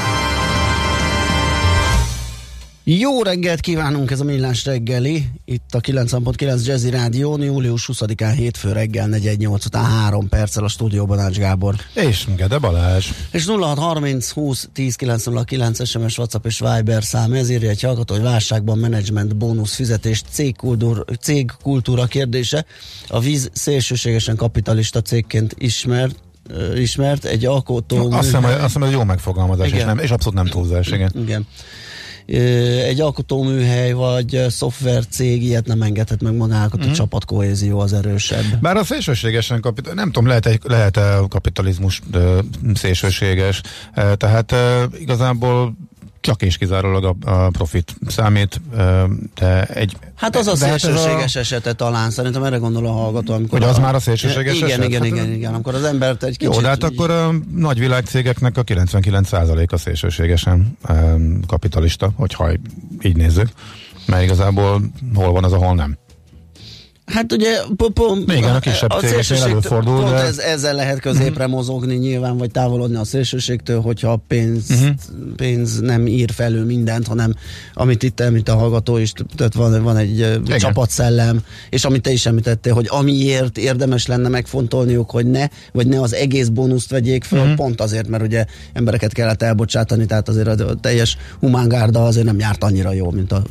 Jó reggelt kívánunk, ez a Millás reggeli, itt a 90.9 Jazzy Rádió, július 20-án hétfő reggel 418 után 3 perccel a stúdióban Ács Gábor. És Gede Balázs. És 0630 20 10 909 SMS, WhatsApp és Viber szám, ez írja egy hallgató, hogy válságban menedzsment bónusz fizetés cégkultúra, cégkultúra kérdése. A víz szélsőségesen kapitalista cégként ismert, ismert, egy alkotó... No, azt hiszem, azt hiszem, ez jó megfogalmazás, és, nem, és abszolút nem túlzás, igen. igen egy alkotóműhely vagy szoftvercég ilyet nem engedhet meg magának, mm. a csapatkohézió az erősebb. Bár a szélsőségesen, kapit- nem tudom, lehet, lehet a kapitalizmus szélsőséges, tehát igazából csak és kizárólag a, a profit számít, de egy... Hát az a szélsőséges hát a... esete talán, szerintem erre gondol a hallgató. Amikor Hogy az a, már a szélsőséges igen, eset? Igen, hát, igen, igen, amikor az embert egy kicsit... Jó, de hát akkor a nagy világcégeknek a 99% a szélsőségesen kapitalista, hogyha így nézzük, mert igazából hol van az, ahol nem. Hát ugye pont Igen, a kisebb cégeknél előfordul. Pont de... ez, ezzel lehet középre uh-huh. mozogni nyilván, vagy távolodni a szélsőségtől, hogyha a pénz, uh-huh. pénz nem ír felül mindent, hanem amit itt említ a hallgató is, tehát van, van egy Igen. csapatszellem, és amit te is említettél, hogy amiért érdemes lenne megfontolniuk, hogy ne, vagy ne az egész bónuszt vegyék fel, uh-huh. pont azért, mert ugye embereket kellett elbocsátani, tehát azért a teljes humángárda azért nem járt annyira jó, mint a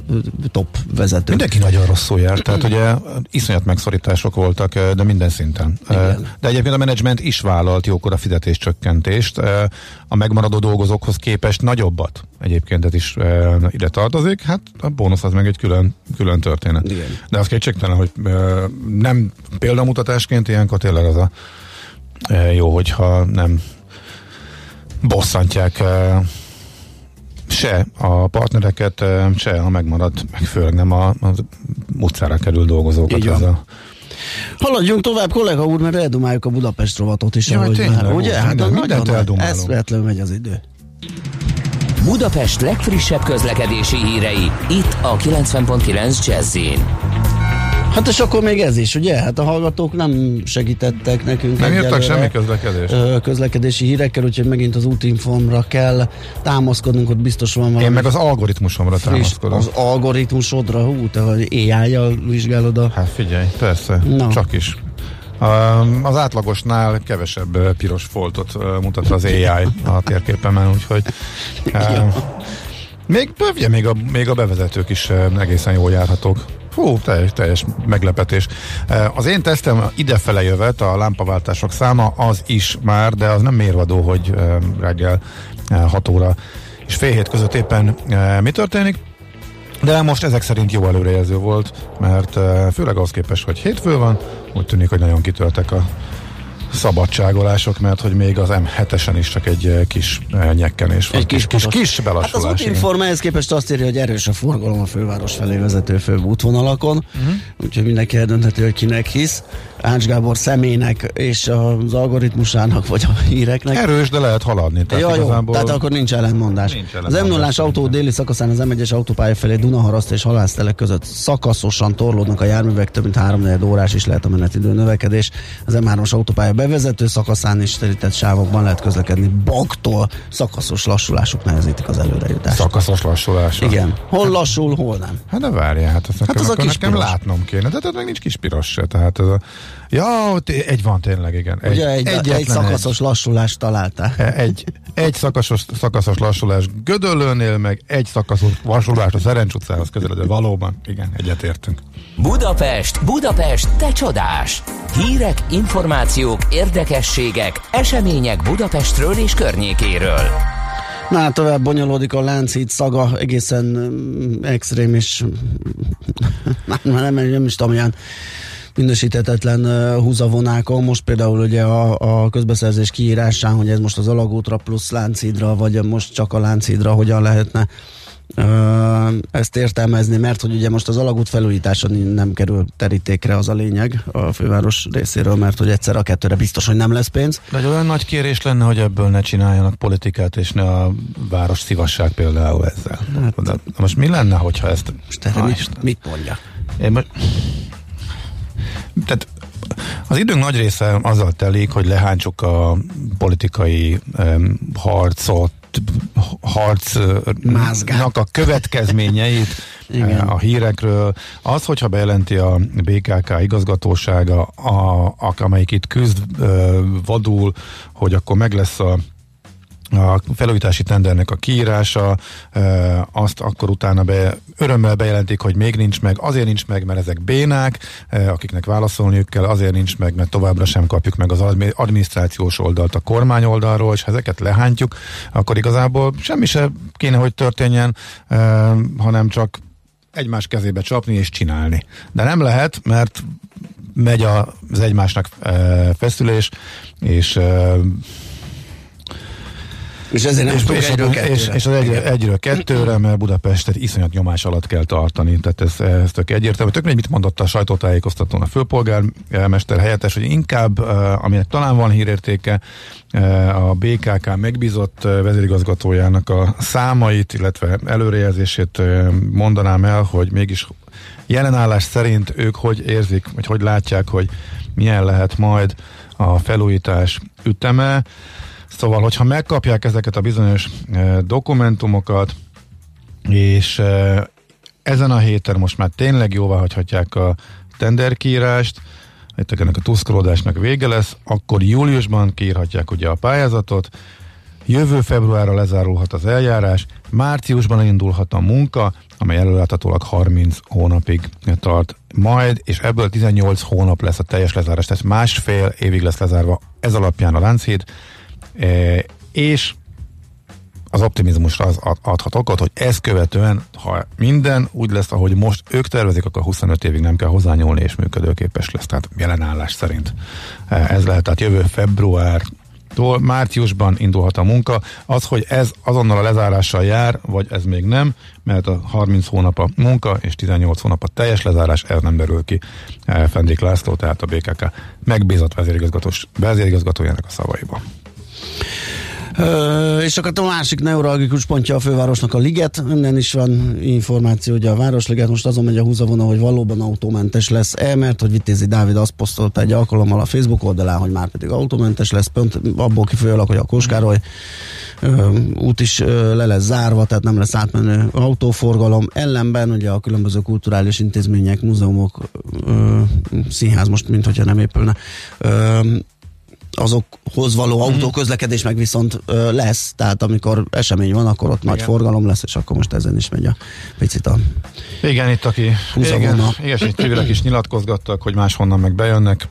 top vezető. Mindenki nagyon rosszul járt, tehát ugye iszonyat megszorítások voltak, eh, de minden szinten. Eh, Igen. De egyébként a menedzsment is vállalt jókora fizetéscsökkentést, eh, a megmaradó dolgozókhoz képest nagyobbat. Egyébként ez is ide tartozik, hát a bónusz az meg egy külön, külön történet. Igen. De az kétségtelen, hogy nem példamutatásként ilyenkor tényleg az a jó, hogyha nem bosszantják se a partnereket, se a megmaradt, meg főleg nem a, az utcára kerül dolgozókat. Ez a, Haladjunk tovább, kollega úr, mert eldumáljuk a Budapest rovatot is. Ja, tényleg, már, ugye? Hát minden, mindent eldumálunk. Eszvetlenül megy az idő. Budapest legfrissebb közlekedési hírei, itt a 90.9 jazz Hát és akkor még ez is, ugye? Hát a hallgatók nem segítettek nekünk. Nem írtak semmi közlekedés. Közlekedési hírekkel, úgyhogy megint az útinformra kell támaszkodnunk, ott biztos van valami. Én meg az algoritmusomra friss, támaszkodom. Az algoritmusodra, hú, te vagy AI-jal vizsgálod a... Hát figyelj, persze, no. csak is. Az átlagosnál kevesebb piros foltot mutat az AI a térképemen, úgyhogy még, még, a, még a bevezetők is egészen jól járhatók. Hú, teljes, teljes meglepetés. Eh, az én tesztem idefele jövet, a lámpaváltások száma az is már, de az nem mérvadó, hogy eh, reggel 6 eh, óra és fél hét között éppen mi történik. De most ezek szerint jó előrejelző volt, mert főleg ahhoz képest, hogy hétfő van, úgy tűnik, hogy nagyon kitöltek a szabadságolások, mert hogy még az M7-esen is csak egy eh, kis eh, nyekkenés van. Egy kis, kis, kis, kis belassulás. Hát az útinforma ehhez képest azt írja, hogy erős a forgalom a főváros felé vezető főbb útvonalakon, uh-huh. úgyhogy mindenki eldöntheti, hogy kinek hisz. Ács Gábor személynek és az algoritmusának vagy a híreknek. Erős, de lehet haladni. Tehát, ja, igazából... jó, tehát akkor nincs ellentmondás. Nincs ellentmondás az m autó déli szakaszán az M1-es autópálya felé Dunaharaszt és Halásztelek között szakaszosan torlódnak a járművek, több mint 3 órás is lehet a menetidő növekedés. Az M3-as autópálya bevezető szakaszán is terített sávokban lehet közlekedni. Baktól szakaszos lassulások nehezítik az előrejutást. Szakaszos lassulás. Igen. Hol lassul, hol nem. Hát ne várjál, hát, hát nekem, az a kis nekem piros. látnom kéne, de tehát meg nincs kis piros se. Tehát ez a, ja, ott egy van tényleg, igen. Egy, Ugye egy, egy szakaszos egy. lassulást találtál. E, egy, egy szakaszos, szakaszos lassulás Gödöllőnél, meg egy szakaszos lassulás a Szerencs utcához közeledő. Valóban, igen, egyetértünk. Budapest, Budapest, te csodás! Hírek, információk, érdekességek, események Budapestről és környékéről. Na, hát tovább bonyolódik a Lánchíd szaga, egészen mm, extrém és már nem, nem is tudom, ilyen minősítetetlen uh, húzavonákon. Most például ugye a, a közbeszerzés kiírásán, hogy ez most az alagútra plusz Lánchídra, vagy most csak a Lánchídra hogyan lehetne ezt értelmezni, mert hogy ugye most az alagút felújítása nem kerül terítékre, az a lényeg a főváros részéről, mert hogy egyszer a kettőre biztos, hogy nem lesz pénz. De egy olyan nagy kérés lenne, hogy ebből ne csináljanak politikát, és ne a város szívasság például ezzel. Hát, De most mi lenne, hogyha ezt... Most erre mit, mit mondja? Én most, tehát az időnk nagy része azzal telik, hogy lehántsuk a politikai um, harcot, harcnak a következményeit Igen. a hírekről. Az, hogyha bejelenti a BKK igazgatósága, a, a, amelyik itt küzd vadul, hogy akkor meg lesz a a felújítási tendernek a kiírása, azt akkor utána be, örömmel bejelentik, hogy még nincs meg, azért nincs meg, mert ezek bénák, akiknek válaszolniuk kell, azért nincs meg, mert továbbra sem kapjuk meg az adminisztrációs oldalt a kormány oldalról, és ha ezeket lehántjuk, akkor igazából semmi se kéne, hogy történjen, hanem csak egymás kezébe csapni és csinálni. De nem lehet, mert megy az egymásnak feszülés, és és ezért nem és, és, egyről és, és az egy, egyről kettőre, mert Budapestet iszonyat nyomás alatt kell tartani, tehát ez, ez tök egyértelmű. Tök mit mondott a sajtótájékoztatón a főpolgármester helyettes, hogy inkább, uh, aminek talán van hírértéke, uh, a BKK megbízott vezérigazgatójának a számait, illetve előrejelzését mondanám el, hogy mégis jelenállás szerint ők hogy érzik, vagy hogy látják, hogy milyen lehet majd a felújítás üteme. Szóval, hogyha megkapják ezeket a bizonyos e, dokumentumokat, és e, ezen a héten most már tényleg jóvá hagyhatják a tenderkiírást, itt ennek a tuszkolódásnak vége lesz, akkor júliusban kiírhatják ugye a pályázatot, jövő februárra lezárulhat az eljárás, márciusban indulhat a munka, amely előláthatólag 30 hónapig tart majd, és ebből 18 hónap lesz a teljes lezárás, tehát másfél évig lesz lezárva ez alapján a Lánchíd, és az optimizmusra az adhat okot, hogy ezt követően, ha minden úgy lesz, ahogy most ők tervezik, akkor 25 évig nem kell hozzányúlni, és működőképes lesz. Tehát jelenállás szerint e, ez lehet. Tehát jövő február márciusban indulhat a munka. Az, hogy ez azonnal a lezárással jár, vagy ez még nem, mert a 30 hónap a munka és 18 hónap a teljes lezárás, ez nem derül ki Fendék László, tehát a BKK megbízott vezérigazgatójának a szavaiba. Ö, és akkor a másik neuralgikus pontja a fővárosnak a liget. Innen is van információ, hogy a Városliget most azon megy a húzavona, hogy valóban autómentes lesz-e, mert hogy Vitézi Dávid azt posztolta egy alkalommal a Facebook oldalán, hogy már pedig autómentes lesz, pont abból kifolyólag, hogy a Koskároly ö, út is ö, le lesz zárva, tehát nem lesz átmenő autóforgalom. Ellenben ugye a különböző kulturális intézmények, múzeumok, ö, színház most, mint hogyha nem épülne, ö, azokhoz való mm. autóközlekedés meg viszont ö, lesz, tehát amikor esemény van, akkor ott igen. nagy forgalom lesz, és akkor most ezen is megy a picit a Igen, itt aki igen, ilyesmi civilek is nyilatkozgattak, hogy máshonnan meg bejönnek,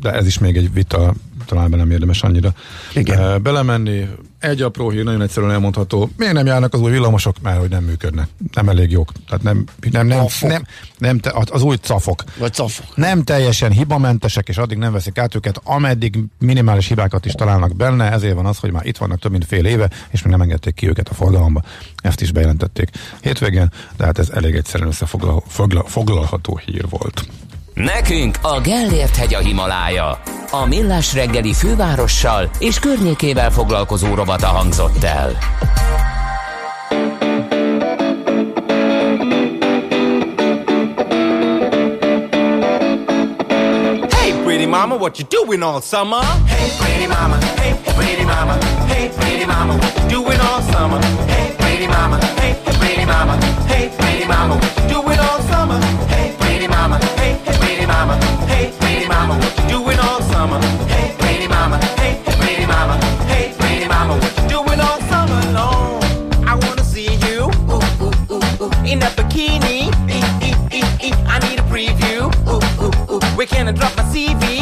de ez is még egy vita, talán nem érdemes annyira igen. belemenni egy apró hír, nagyon egyszerűen elmondható. Miért nem járnak az új villamosok? Mert hogy nem működnek. Nem elég jók. Tehát nem, nem, nem, nem, nem te, az új cafok. Vagy cafok. Nem teljesen hibamentesek, és addig nem veszik át őket, ameddig minimális hibákat is találnak benne. Ezért van az, hogy már itt vannak több mint fél éve, és még nem engedték ki őket a forgalomba. Ezt is bejelentették hétvégén, de hát ez elég egyszerűen összefoglalható hír volt. Nekünk a Gellért hegy a Himalája. A Millás reggeli fővárossal és környékével foglalkozó robata hangzott el. Hey pretty mama, what you doing all summer? Hey pretty mama, hey pretty mama, hey pretty mama, what you doing all summer? Hey pretty mama, hey pretty mama, hey pretty mama, what you doing all summer? Hey hey pretty mama, hey pretty mama, what you doing all summer? Hey pretty mama, hey pretty mama, hey pretty mama, what you doing all summer long? I wanna see you ooh, ooh, ooh, ooh, in a bikini. E, e, e, e, I need a preview. Ooh, ooh, ooh. Where can I drop my CV?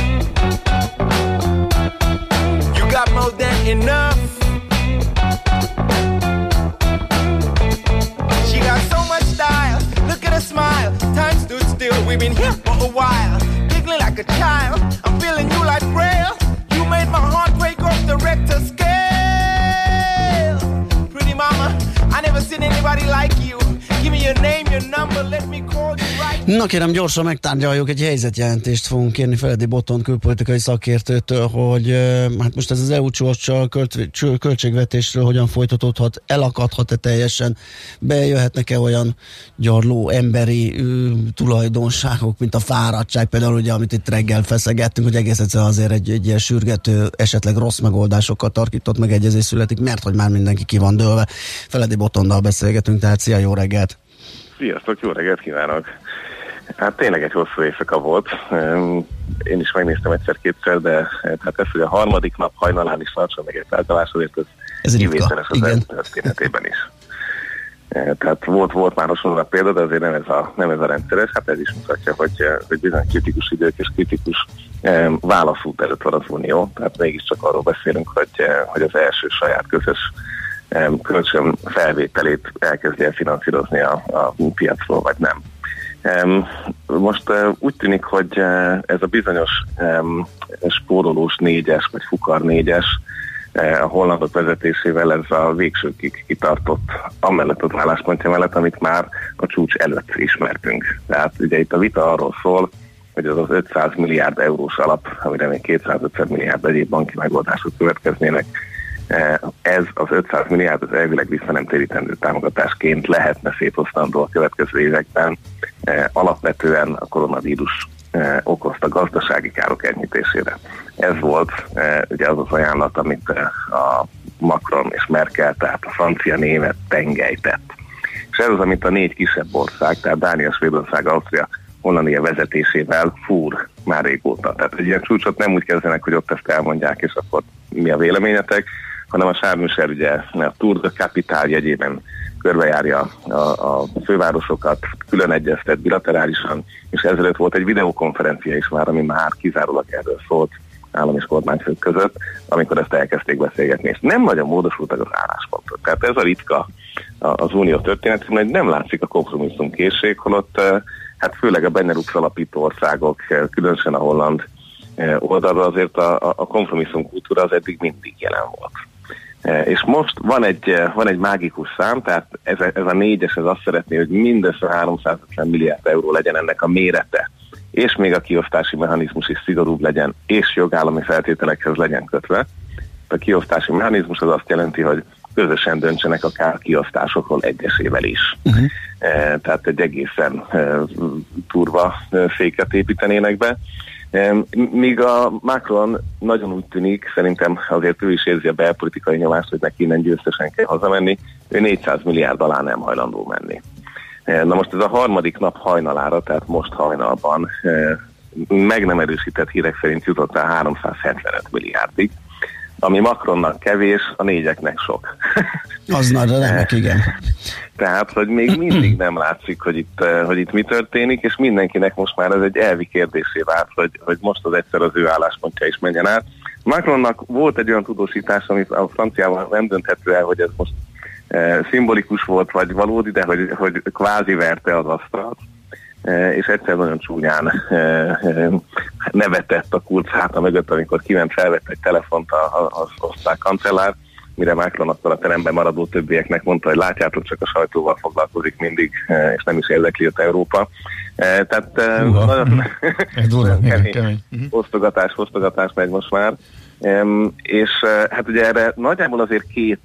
More than enough. She got so much style. Look at her smile. Time stood still. We've been here for a while. Giggling like a child. I'm feeling you like braille. You made my heart break off the rector scale. Pretty mama, I never seen anybody like you. Na kérem, gyorsan megtárgyaljuk, egy helyzetjelentést fogunk kérni Feledi Boton külpolitikai szakértőtől, hogy hát most ez az EU csúcssal költségvetésről hogyan folytatódhat, elakadhat-e teljesen, bejöhetnek-e olyan gyarló emberi ö, tulajdonságok, mint a fáradtság, például ugye, amit itt reggel feszegettünk, hogy egész egyszerűen azért egy, egy ilyen sürgető, esetleg rossz megoldásokat tarkított megegyezés születik, mert hogy már mindenki ki van dőlve. Feledi Botondal beszélgetünk, tehát szia, jó reggelt! Sziasztok, jó reggelt kívánok! Hát tényleg egy hosszú éjszaka volt. Én is megnéztem egyszer-kétszer, de eh, hát ez, hogy a harmadik nap hajnalán is tartson meg egy tárgyalás, azért ez, Ez kivételes az igen. történetében is. Eh, Tehát volt, volt már hasonló példa, de azért nem ez, a, nem ez a rendszeres. Hát ez is mutatja, hogy, eh, hogy bizony kritikus idők és kritikus eh, válaszút előtt van az Unió. Tehát mégiscsak arról beszélünk, hogy, hogy az első saját közös kölcsön felvételét elkezdi el finanszírozni a, a piacról, vagy nem. Em, Most eh, úgy tűnik, hogy eh, ez a bizonyos spórolós négyes, vagy fukar négyes, eh, a hollandok vezetésével ez a végsőkig kitartott amellett az álláspontja mellett, amit már a csúcs előtt ismertünk. Tehát ugye itt a vita arról szól, hogy az az 500 milliárd eurós alap, amire még 250 milliárd egyéb banki megoldások következnének, ez az 500 milliárd az elvileg vissza nem térítendő támogatásként lehetne szétosztandó a következő években. Eh, Alapvetően a koronavírus eh, okozta gazdasági károk enyhítésére. Ez volt eh, ugye az az ajánlat, amit eh, a Macron és Merkel, tehát a francia-német tengely tett. És ez az, amit a négy kisebb ország, tehát Dánia, Svédország, Ausztria, Hollandia vezetésével fúr már régóta. Tehát egy ilyen csúcsot nem úgy kezdenek, hogy ott ezt elmondják, és akkor mi a véleményetek, hanem a Sárműszer ugye a Tour de Capital jegyében körbejárja a, a fővárosokat, külön egyeztet bilaterálisan, és ezelőtt volt egy videokonferencia is már, ami már kizárólag erről szólt állam és kormányfők között, amikor ezt elkezdték beszélgetni, és nem nagyon módosultak az álláspontok. Tehát ez a ritka az unió történetében, hogy nem látszik a kompromisszum készség, holott eh, hát főleg a Benelux alapító országok, eh, különösen a holland eh, oldalról azért a- a kompromisszum kultúra az eddig mindig jelen volt. Eh, És most van egy, eh, van egy mágikus szám, tehát ez a, ez a négyes, ez azt szeretné, hogy mindössze 350 milliárd euró legyen ennek a mérete, és még a kiosztási mechanizmus is szigorúbb legyen, és jogállami feltételekhez legyen kötve. A kiosztási mechanizmus az azt jelenti, hogy közösen döntsenek akár kiosztásokról egyesével is. Uh-huh. E, tehát egy egészen e, turva e, féket építenének be. Míg a Macron nagyon úgy tűnik, szerintem azért ő is érzi a belpolitikai nyomást, hogy neki innen győztesen kell hazamenni, ő 400 milliárd alá nem hajlandó menni. Na most ez a harmadik nap hajnalára, tehát most hajnalban meg nem erősített hírek szerint jutott el 375 milliárdig, ami Macronnak kevés, a négyeknek sok. Az nagy remek, igen. Tehát, hogy még mindig nem látszik, hogy itt, eh, hogy itt mi történik, és mindenkinek most már ez egy elvi kérdésé vált, hogy, hogy most az egyszer az ő álláspontja is menjen át. Macronnak volt egy olyan tudósítás, amit a franciában nem dönthető el, hogy ez most e, szimbolikus volt, vagy valódi, de hogy, hogy kvázi verte az asztalt. E, és egyszer nagyon csúnyán nevetett a kurc háta mögött, amikor kiment felvett egy telefont az osztrák kancellár, mire akkor a teremben maradó többieknek mondta, hogy látjátok, csak a sajtóval foglalkozik mindig, e, és nem is érdekli őt Európa. E, Tehát e, Húha. nagyon, durva, kemény kemény. Mhm. osztogatás, osztogatás megy most már. És hát ugye erre nagyjából azért két,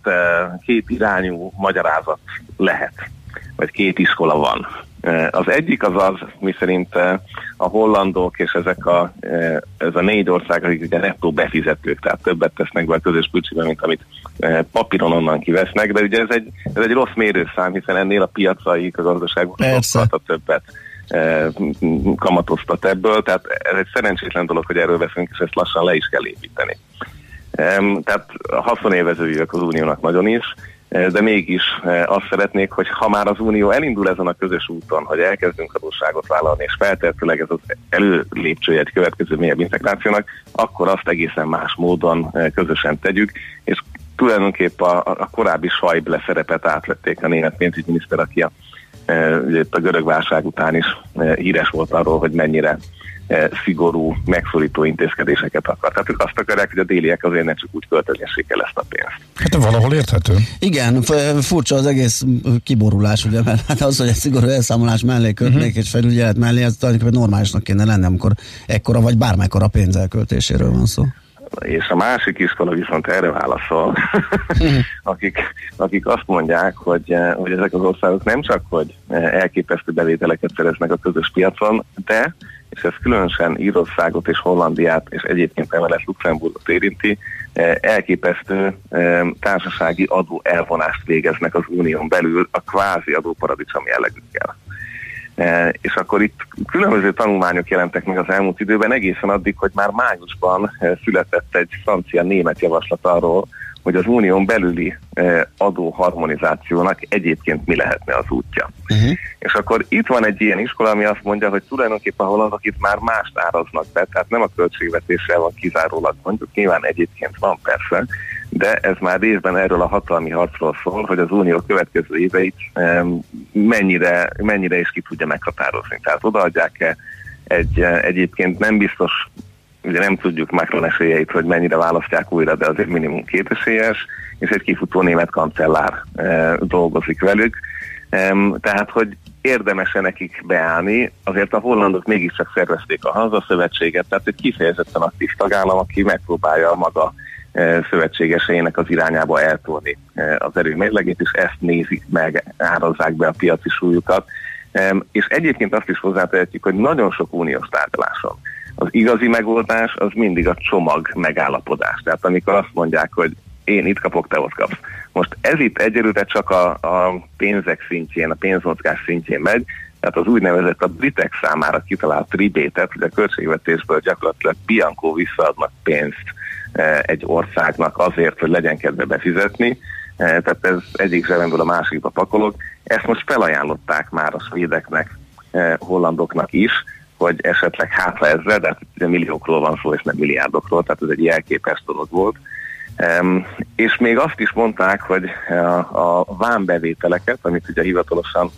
két irányú magyarázat lehet, vagy két iskola van. Az egyik az az, miszerint a hollandok és ezek a, ez a négy ország, akik ugye nettó befizetők, tehát többet tesznek be a közös költségbe, mint amit papíron onnan kivesznek, de ugye ez egy, ez egy rossz mérőszám, hiszen ennél a piacaik, a gazdaságok sokkal többet kamatoztat ebből, tehát ez egy szerencsétlen dolog, hogy erről veszünk, és ezt lassan le is kell építeni. Tehát haszonélvezőjük az uniónak nagyon is, de mégis azt szeretnék, hogy ha már az Unió elindul ezen a közös úton, hogy elkezdünk adósságot vállalni, és feltehetőleg ez az előlépcsője egy következő mélyebb integrációnak, akkor azt egészen más módon közösen tegyük, és tulajdonképpen a, a korábbi Schäuble szerepet átvették a német pénzügyminiszter, aki a, a görög válság után is híres volt arról, hogy mennyire szigorú, megszorító intézkedéseket akar. Tehát ők azt akarják, hogy a déliek azért ne csak úgy költögessék el ezt a pénzt. Hát valahol érthető. Igen, furcsa az egész kiborulás, ugye, mert hát az, hogy egy szigorú elszámolás mellé kötnék uh-huh. és felügyelet mellé, ez tulajdonképpen normálisnak kéne lenni, amikor ekkora vagy bármekkora pénz elköltéséről van szó. És a másik iskola viszont erre válaszol, akik, akik azt mondják, hogy, eh, hogy ezek az országok nem csak, hogy eh, elképesztő bevételeket szereznek a közös piacon, de és ez különösen Írországot és Hollandiát, és egyébként emellett Luxemburgot érinti, eh, elképesztő társasági adó elvonást végeznek az unión belül a kvázi adóparadicsom jellegükkel. E, és akkor itt különböző tanulmányok jelentek meg az elmúlt időben, egészen addig, hogy már májusban született egy francia-német javaslat arról, hogy az unión belüli eh, adóharmonizációnak egyébként mi lehetne az útja. Uh-huh. És akkor itt van egy ilyen iskola, ami azt mondja, hogy tulajdonképpen a hollandok itt már mást áraznak be, tehát nem a költségvetéssel van kizárólag, mondjuk nyilván egyébként van persze, de ez már részben erről a hatalmi harcról szól, hogy az unió következő éveit mennyire, mennyire is ki tudja meghatározni. Tehát odaadják-e egy eh, egyébként nem biztos ugye nem tudjuk Macron esélyeit, hogy mennyire választják újra, de azért minimum két esélyes, és egy kifutó német kancellár e, dolgozik velük. Tehát, hogy érdemes-e nekik beállni, azért a hollandok mégiscsak szervezték a hazaszövetséget, tehát egy kifejezetten aktív tagállam, aki megpróbálja maga szövetségeseinek az irányába eltolni e, az erőmérlegét, és ezt nézik meg, árazzák be a piaci súlyukat. És egyébként azt is hozzátehetjük, hogy nagyon sok uniós tárgyaláson az igazi megoldás az mindig a csomag megállapodás. Tehát amikor azt mondják, hogy én itt kapok, te ott kapsz. Most ez itt egyelőre csak a, a pénzek szintjén, a pénzmozgás szintjén megy, tehát az úgynevezett a britek számára kitalált ribétet, hogy a költségvetésből gyakorlatilag Bianco visszaadnak pénzt e, egy országnak azért, hogy legyen kedve befizetni, e, tehát ez egyik zsebemből a másikba pakolok. Ezt most felajánlották már a svédeknek, e, hollandoknak is, hogy esetleg hátra ezre, de hát milliókról van szó, és nem milliárdokról, tehát ez egy jelképes dolog volt. És még azt is mondták, hogy a, a vámbevételeket, amit ugye hivatalosan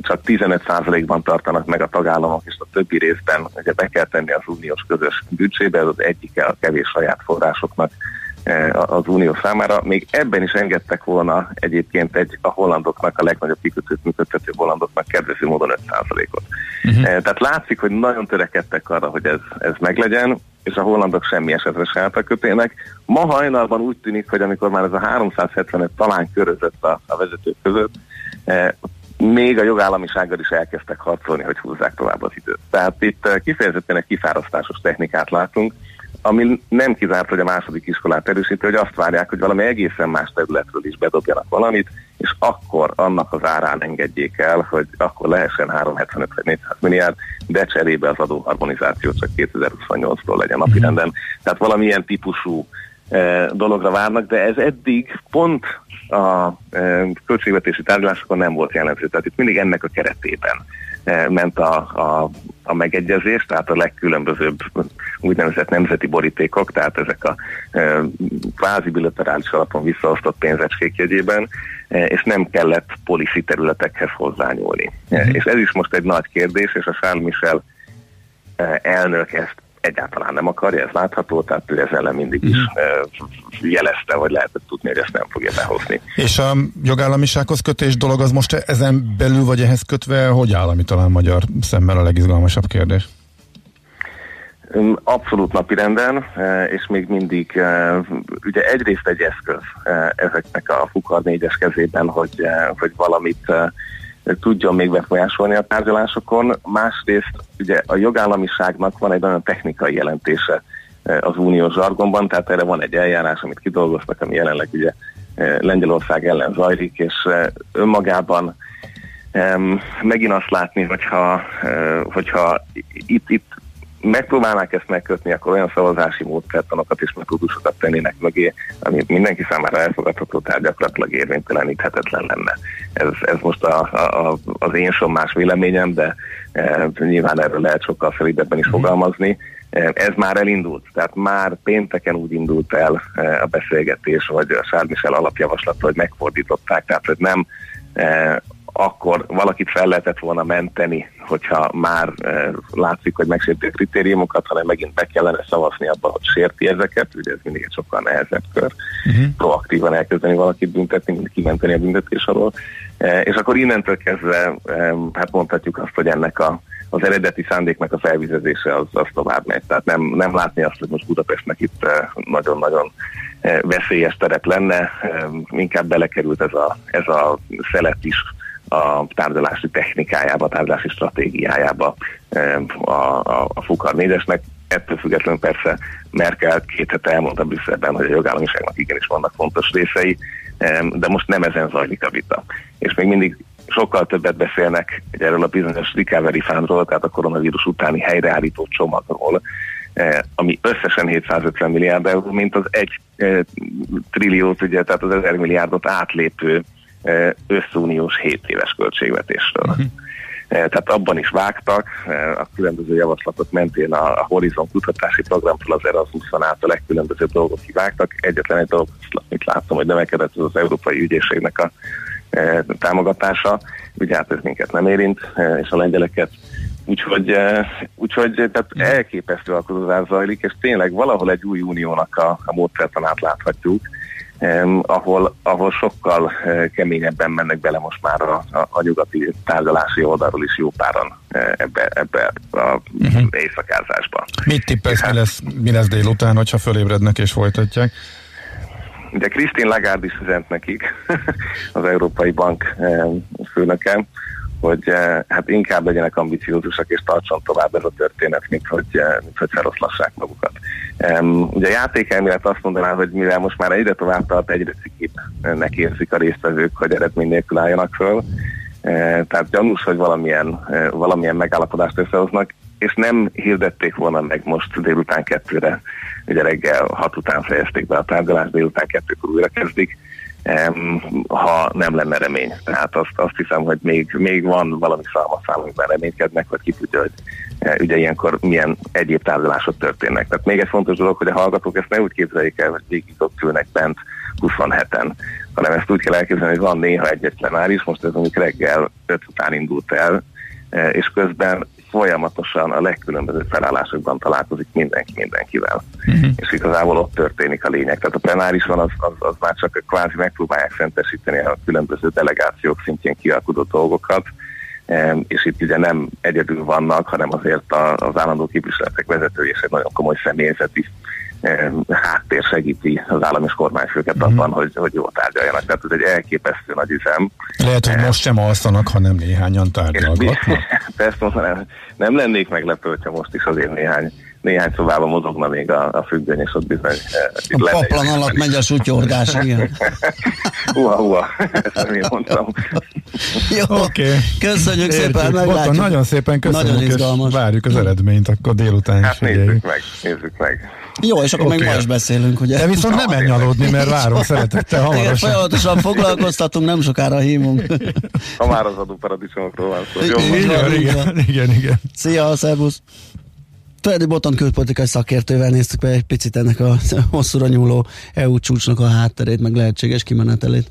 csak 15%-ban tartanak meg a tagállamok, és a többi részben ugye be kell tenni az uniós közös büdzsébe, ez az egyike a kevés saját forrásoknak E, az Unió számára. Még ebben is engedtek volna egyébként egy a hollandoknak, a legnagyobb kikötőt működtető hollandoknak kedvező módon 5%-ot. Uh-huh. Tehát látszik, hogy nagyon törekedtek arra, hogy ez, ez meglegyen, és a hollandok semmi esetre se kötének. Ma hajnalban úgy tűnik, hogy amikor már ez a 375 talán körözött a, a vezetők között, e, még a jogállamisággal is elkezdtek harcolni, hogy húzzák tovább az időt. Tehát itt kifejezetten egy kifárasztásos technikát látunk, ami nem kizárt, hogy a második iskolát erősíti, hogy azt várják, hogy valami egészen más területről is bedobjanak valamit, és akkor annak az árán engedjék el, hogy akkor lehessen 375 vagy 400 milliárd, de cserébe az adóharmonizáció csak 2028-tól legyen napirenden. Mm. Tehát valamilyen típusú e, dologra várnak, de ez eddig pont a e, költségvetési tárgyalásokon nem volt jelentő. Tehát itt mindig ennek a keretében Eh, ment a, a, a megegyezés, tehát a legkülönbözőbb úgynevezett nemzeti borítékok, tehát ezek a e, kvázi bilaterális alapon visszaosztott pénzecskék jegyében, e, és nem kellett policy területekhez hozzányúlni. Uh-huh. És ez is most egy nagy kérdés, és a Charles Michel elnök ezt egyáltalán nem akarja, ez látható, tehát ő ezzel mindig is uh, jelezte, hogy lehetett tudni, hogy ezt nem fogja behozni. És a jogállamisághoz kötés dolog az most ezen belül vagy ehhez kötve, hogy áll, ami talán magyar szemmel a legizgalmasabb kérdés? Abszolút napirenden, és még mindig ugye egyrészt egy eszköz ezeknek a Fukar négyes kezében, hogy, hogy valamit tudjon még befolyásolni a tárgyalásokon. Másrészt ugye a jogállamiságnak van egy nagyon technikai jelentése az uniós zsargonban, tehát erre van egy eljárás, amit kidolgoztak, ami jelenleg ugye Lengyelország ellen zajlik, és önmagában megint azt látni, hogyha, hogyha itt, itt megpróbálnák ezt megkötni, akkor olyan szavazási módszertanokat és metódusokat tennének mögé, ami mindenki számára elfogadható, tehát gyakorlatilag érvényteleníthetetlen lenne. Ez, ez most a, a, az én más véleményem, de e, nyilván erről lehet sokkal felidebben is mhm. fogalmazni. E, ez már elindult, tehát már pénteken úgy indult el e, a beszélgetés, vagy a Sármisel alapjavaslata, hogy megfordították, tehát hogy nem e, akkor valakit fel lehetett volna menteni, hogyha már e, látszik, hogy megsérti a kritériumokat, hanem megint be kellene szavazni abba, hogy sérti ezeket, ugye ez mindig egy sokkal nehezebb kör, uh-huh. proaktívan elkezdeni valakit büntetni, mint kimenteni a büntetés alól. E, és akkor innentől kezdve e, hát mondhatjuk azt, hogy ennek a, az eredeti szándéknak a felvizezése az, az tovább megy. Tehát nem, nem látni azt, hogy most Budapestnek itt e, nagyon-nagyon veszélyes terep lenne, inkább belekerült ez a, ez a szelet is a tárgyalási technikájába, a tárgyalási stratégiájába a, a, a Fukar 4-esnek. Ettől függetlenül persze Merkel két hete elmondta Brüsszelben, hogy a jogállamiságnak igenis vannak fontos részei, de most nem ezen zajlik a vita. És még mindig sokkal többet beszélnek erről a bizonyos recovery fundról, tehát a koronavírus utáni helyreállító csomagról, ami összesen 750 milliárd euró, mint az egy trilliót, ugye, tehát az 1000 milliárdot átlépő összuniós 7 éves költségvetésről. Uh-huh. Tehát abban is vágtak, a különböző javaslatok mentén a, Horizon kutatási programtól az Erasmuson át a legkülönbözőbb dolgok kivágtak. Egyetlen egy dolog, amit láttam, hogy növekedett, az az Európai Ügyészségnek a támogatása. Ugye hát ez minket nem érint, és a lengyeleket. Úgyhogy, úgyhogy tehát elképesztő alkozás zajlik, és tényleg valahol egy új uniónak a, a módszertanát láthatjuk, ahol, ahol sokkal eh, keményebben mennek bele most már a, a, a nyugati tárgyalási oldalról is jó páran eh, ebbe, ebbe a uh-huh. éjszakázásba. Mit tippelsz, mi lesz, mi lesz délután, hogyha fölébrednek és folytatják? Ugye Krisztin Lagarde is üzent nekik, az Európai Bank főnöke, hogy eh, hát inkább legyenek ambiciózusak és tartson tovább ez a történet, mint hogy, eh, mint hogy feloszlassák magukat. Um, ugye a játékelmélet azt mondaná, hogy mivel most már egyre tovább tart, egyre cikibbnek érzik a résztvevők, hogy eredmény nélkül álljanak föl. Uh, tehát gyanús, hogy valamilyen, valamilyen megállapodást összehoznak, és nem hirdették volna meg most délután kettőre, ugye reggel hat után fejezték be a tárgyalást, délután kettőkor újra kezdik ha nem lenne remény. Tehát azt, azt hiszem, hogy még, még van valami szalmaszál, amiben reménykednek, vagy ki tudja, hogy e, ugye ilyenkor milyen egyéb tárgyalások történnek. Tehát még egy fontos dolog, hogy a hallgatók ezt ne úgy képzeljék el, hogy végig ott ülnek bent 27-en, hanem ezt úgy kell elképzelni, hogy van néha egy-egy plenáris, most ez mondjuk reggel 5 után indult el, e, és közben folyamatosan a legkülönbözőbb felállásokban találkozik mindenki mindenkivel. Uh-huh. És igazából ott történik a lényeg. Tehát a plenárison az, az, az már csak kvázi megpróbálják szentesíteni a különböző delegációk szintjén kialkudott dolgokat, és itt ugye nem egyedül vannak, hanem azért az állandó képviseletek vezetői és egy nagyon komoly személyzeti háttér segíti az állam és kormányfőket mm-hmm. abban, hogy, hogy jó tárgyaljanak. Tehát ez egy elképesztő nagy üzem. Lehet, hogy most sem alszanak, hanem néhányan tárgyalgatnak. Persze mondanám, nem lennék meglepő, hogyha most is azért néhány néhány szobában mozogna még a, a függöny, és ott bizony... A paplan alatt megy a sutyordás, igen. Uha, uha, ezt nem én mondtam. Jó, okay. köszönjük Értük. szépen, meglátjuk. Nagyon szépen köszönjük, Nagyon izgalmas. és várjuk az eredményt, akkor délután hát is nézzük meg, nézzük meg. Jó, és akkor okay. még ma is beszélünk, ugye? De viszont nem menj aludni, mert várom szeretettel hamarosan. Igen, folyamatosan foglalkoztatunk, nem sokára hívunk. Ha már az adóparadicsomokról van szó. Igen, igen, igen, igen. Szia, szervusz! Freddy Boton külpolitikai szakértővel néztük be egy picit ennek a hosszúra nyúló EU csúcsnak a hátterét, meg lehetséges kimenetelét.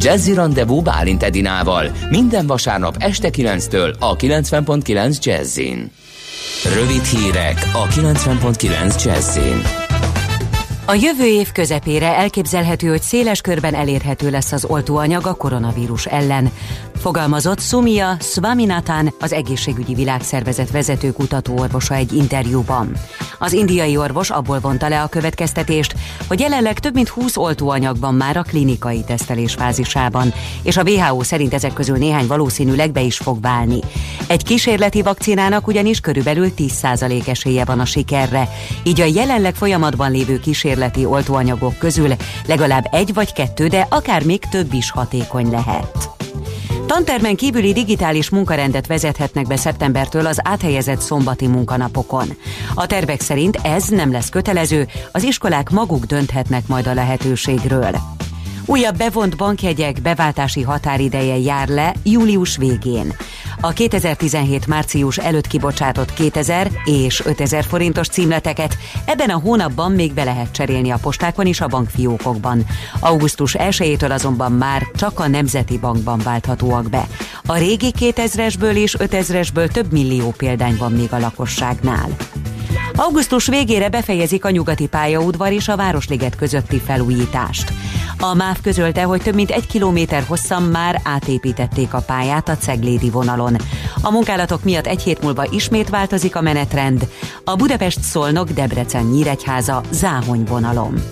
Jazzy Rendezvú Bálint Edinával minden vasárnap este 9-től a 90.9 Jazzin. Rövid hírek a 90.9 Jazzin. A jövő év közepére elképzelhető, hogy széles körben elérhető lesz az oltóanyag a koronavírus ellen. Fogalmazott Sumia Swaminathan, az egészségügyi világszervezet vezető kutatóorvosa egy interjúban. Az indiai orvos abból vonta le a következtetést, hogy jelenleg több mint 20 oltóanyag már a klinikai tesztelés fázisában, és a WHO szerint ezek közül néhány valószínűleg be is fog válni. Egy kísérleti vakcinának ugyanis körülbelül 10% esélye van a sikerre, így a jelenleg folyamatban lévő kísérleti oltóanyagok közül legalább egy vagy kettő, de akár még több is hatékony lehet. Tantermen kívüli digitális munkarendet vezethetnek be szeptembertől az áthelyezett szombati munkanapokon. A tervek szerint ez nem lesz kötelező, az iskolák maguk dönthetnek majd a lehetőségről. Újabb bevont bankjegyek beváltási határideje jár le július végén. A 2017 március előtt kibocsátott 2000 és 5000 forintos címleteket ebben a hónapban még be lehet cserélni a postákon és a bankfiókokban. Augusztus 1-től azonban már csak a Nemzeti Bankban válthatóak be. A régi 2000-esből és 5000-esből több millió példány van még a lakosságnál. Augusztus végére befejezik a nyugati pályaudvar és a Városliget közötti felújítást. A MÁV közölte, hogy több mint egy kilométer hosszan már átépítették a pályát a Ceglédi vonalon. A munkálatok miatt egy hét múlva ismét változik a menetrend a Budapest-Szolnok-Debrecen-Nyíregyháza záhony vonalon.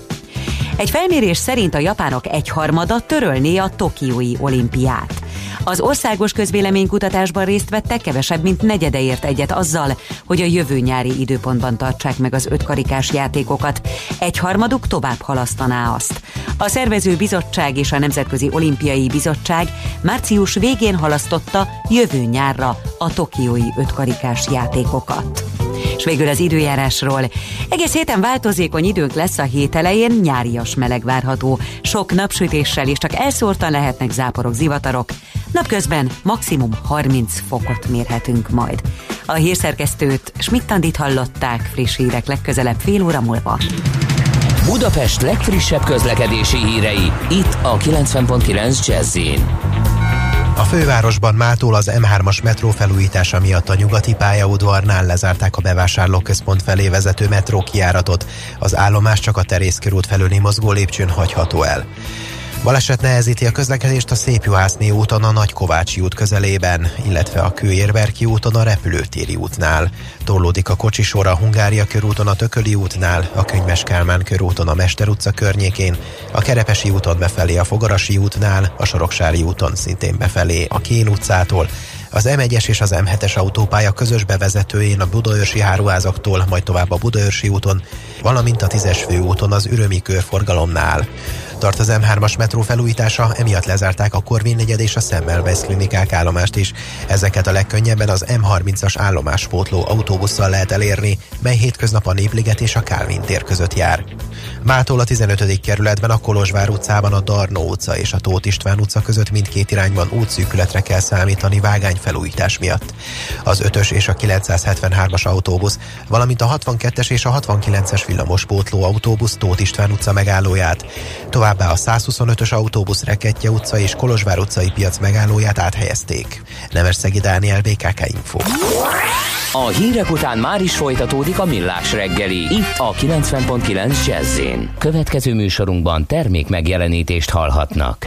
Egy felmérés szerint a japánok egyharmada törölné a Tokiói olimpiát. Az országos közvéleménykutatásban részt vettek kevesebb, mint negyedeért egyet azzal, hogy a jövő nyári időpontban tartsák meg az ötkarikás játékokat. Egy harmaduk tovább halasztaná azt. A szervező bizottság és a Nemzetközi Olimpiai Bizottság március végén halasztotta jövő nyárra a tokiói ötkarikás játékokat. És végül az időjárásról. Egész héten változékony időnk lesz a hét elején, nyárias meleg várható. Sok napsütéssel és csak elszórtan lehetnek záporok, zivatarok. Napközben maximum 30 fokot mérhetünk majd. A hírszerkesztőt Schmidt-Tandit hallották, friss hírek legközelebb fél óra múlva. Budapest legfrissebb közlekedési hírei, itt a 90.9 jazz a fővárosban mától az M3-as metró felújítása miatt a nyugati pályaudvarnál lezárták a bevásárlóközpont felé vezető metró kiáratot. Az állomás csak a Terészkörút felőli mozgó lépcsőn hagyható el. Baleset nehezíti a közlekedést a Szépjuhászné úton a Nagykovácsi út közelében, illetve a Kőérberki úton a Repülőtéri útnál. Torlódik a kocsisor a Hungária körúton a Tököli útnál, a Könyves Kálmán körúton a Mester utca környékén, a Kerepesi úton befelé a Fogarasi útnál, a Soroksári úton szintén befelé a Kén utcától, az M1-es és az M7-es autópálya közös bevezetőjén a Budaörsi háruházaktól, majd tovább a Budaörsi úton, valamint a 10-es főúton az Ürömi körforgalomnál. Tart az M3-as metró felújítása, emiatt lezárták a Korvin negyed és a Semmelweis klinikák állomást is. Ezeket a legkönnyebben az M30-as állomáspótló autóbusszal lehet elérni, mely hétköznap a Népliget és a Kálvin tér között jár. Mától a 15. kerületben a Kolozsvár utcában a Darnó utca és a Tóth István utca között mindkét irányban útszűkületre kell számítani vágány felújítás miatt. Az 5-ös és a 973-as autóbusz, valamint a 62-es és a 69-es villamospótló autóbusz Tóth István utca megállóját, továbbá a 125-ös autóbusz Rekettye utca és Kolozsvár utcai piac megállóját áthelyezték. Nemesszegi Dániel, BKK Info. A hírek után már is folytatódik a millás reggeli, itt a 90.9 jazz Következő műsorunkban termék megjelenítést hallhatnak.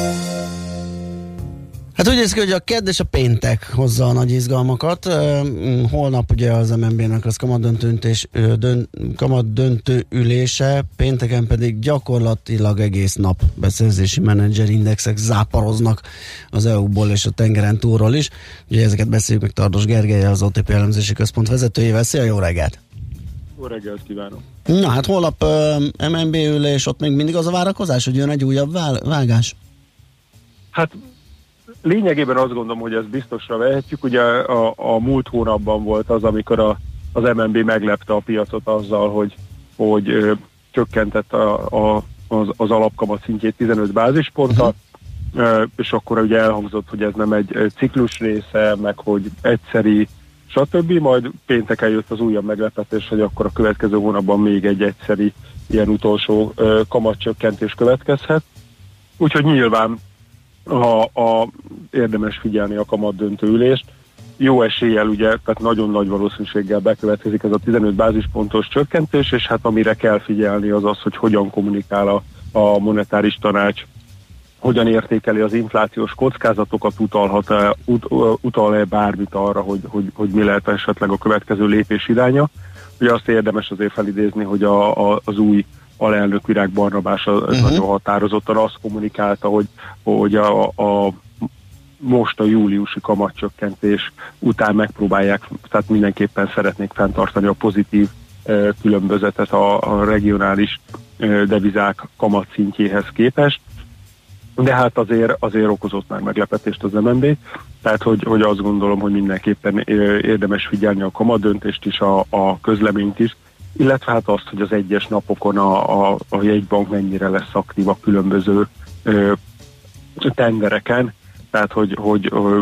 Hát úgy néz ki, hogy a kedd és a péntek hozza a nagy izgalmakat. Holnap ugye az MNB-nek az kamadöntőntés, dön, kamadöntő ülése, pénteken pedig gyakorlatilag egész nap beszerzési menedzser indexek záporoznak az EU-ból és a tengeren túlról is. Ugye ezeket beszéljük meg Tardos Gergely, az OTP elemzési központ vezetőjével. Szia, jó reggelt! Jó reggelt kívánok! Na hát holnap MNB ülés, ott még mindig az a várakozás, hogy jön egy újabb vágás? Hát lényegében azt gondolom, hogy ezt biztosra vehetjük. Ugye a, a múlt hónapban volt az, amikor a, az MNB meglepte a piacot azzal, hogy, hogy ö, csökkentett a, a, az, az alapkamat szintjét 15 bázisponttal, uh-huh. és akkor ugye elhangzott, hogy ez nem egy ciklus része, meg hogy egyszeri, stb. Majd pénteken jött az újabb meglepetés, hogy akkor a következő hónapban még egy egyszeri ilyen utolsó kamatcsökkentés következhet. Úgyhogy nyilván a, a, érdemes figyelni a kamat döntőülést. Jó eséllyel ugye, tehát nagyon nagy valószínűséggel bekövetkezik ez a 15 bázispontos csökkentés, és hát amire kell figyelni az az, hogy hogyan kommunikál a, a monetáris tanács, hogyan értékeli az inflációs kockázatokat, utalhat-e, ut, utal-e bármit arra, hogy, hogy, hogy mi lehet esetleg a következő lépés iránya. Ugye azt érdemes azért felidézni, hogy a, a, az új alelnök Virág Barnabás uh-huh. nagyon határozottan azt kommunikálta, hogy, hogy a, a most a júliusi kamatcsökkentés után megpróbálják, tehát mindenképpen szeretnék fenntartani a pozitív különbözetet a, a regionális devizák kamatszintjéhez képest. De hát azért, azért okozott már meglepetést az MNB, tehát hogy, hogy azt gondolom, hogy mindenképpen érdemes figyelni a kamadöntést is, a, a közleményt is, illetve hát azt, hogy az egyes napokon a, a, a jegybank mennyire lesz aktív a különböző ö, tendereken, tehát hogy, hogy ö,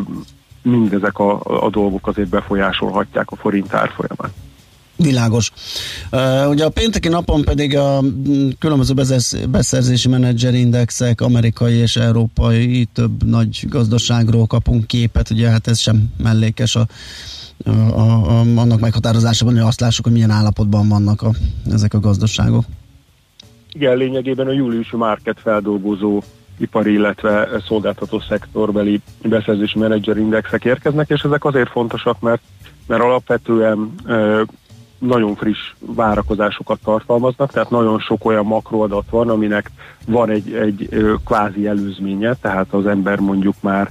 mindezek a, a dolgok azért befolyásolhatják a forint árfolyamát. Világos. Uh, ugye a pénteki napon pedig a különböző beszerzési menedzserindexek, amerikai és európai több nagy gazdaságról kapunk képet, ugye hát ez sem mellékes a a, a, annak meghatározásában, hogy azt lássuk, hogy milyen állapotban vannak a, ezek a gazdaságok. Igen, lényegében a júliusi market feldolgozó ipari, illetve szolgáltató szektorbeli beszerzési menedzserindexek érkeznek, és ezek azért fontosak, mert, mert alapvetően e, nagyon friss várakozásokat tartalmaznak, tehát nagyon sok olyan makroadat van, aminek van egy, egy kvázi előzménye, tehát az ember mondjuk már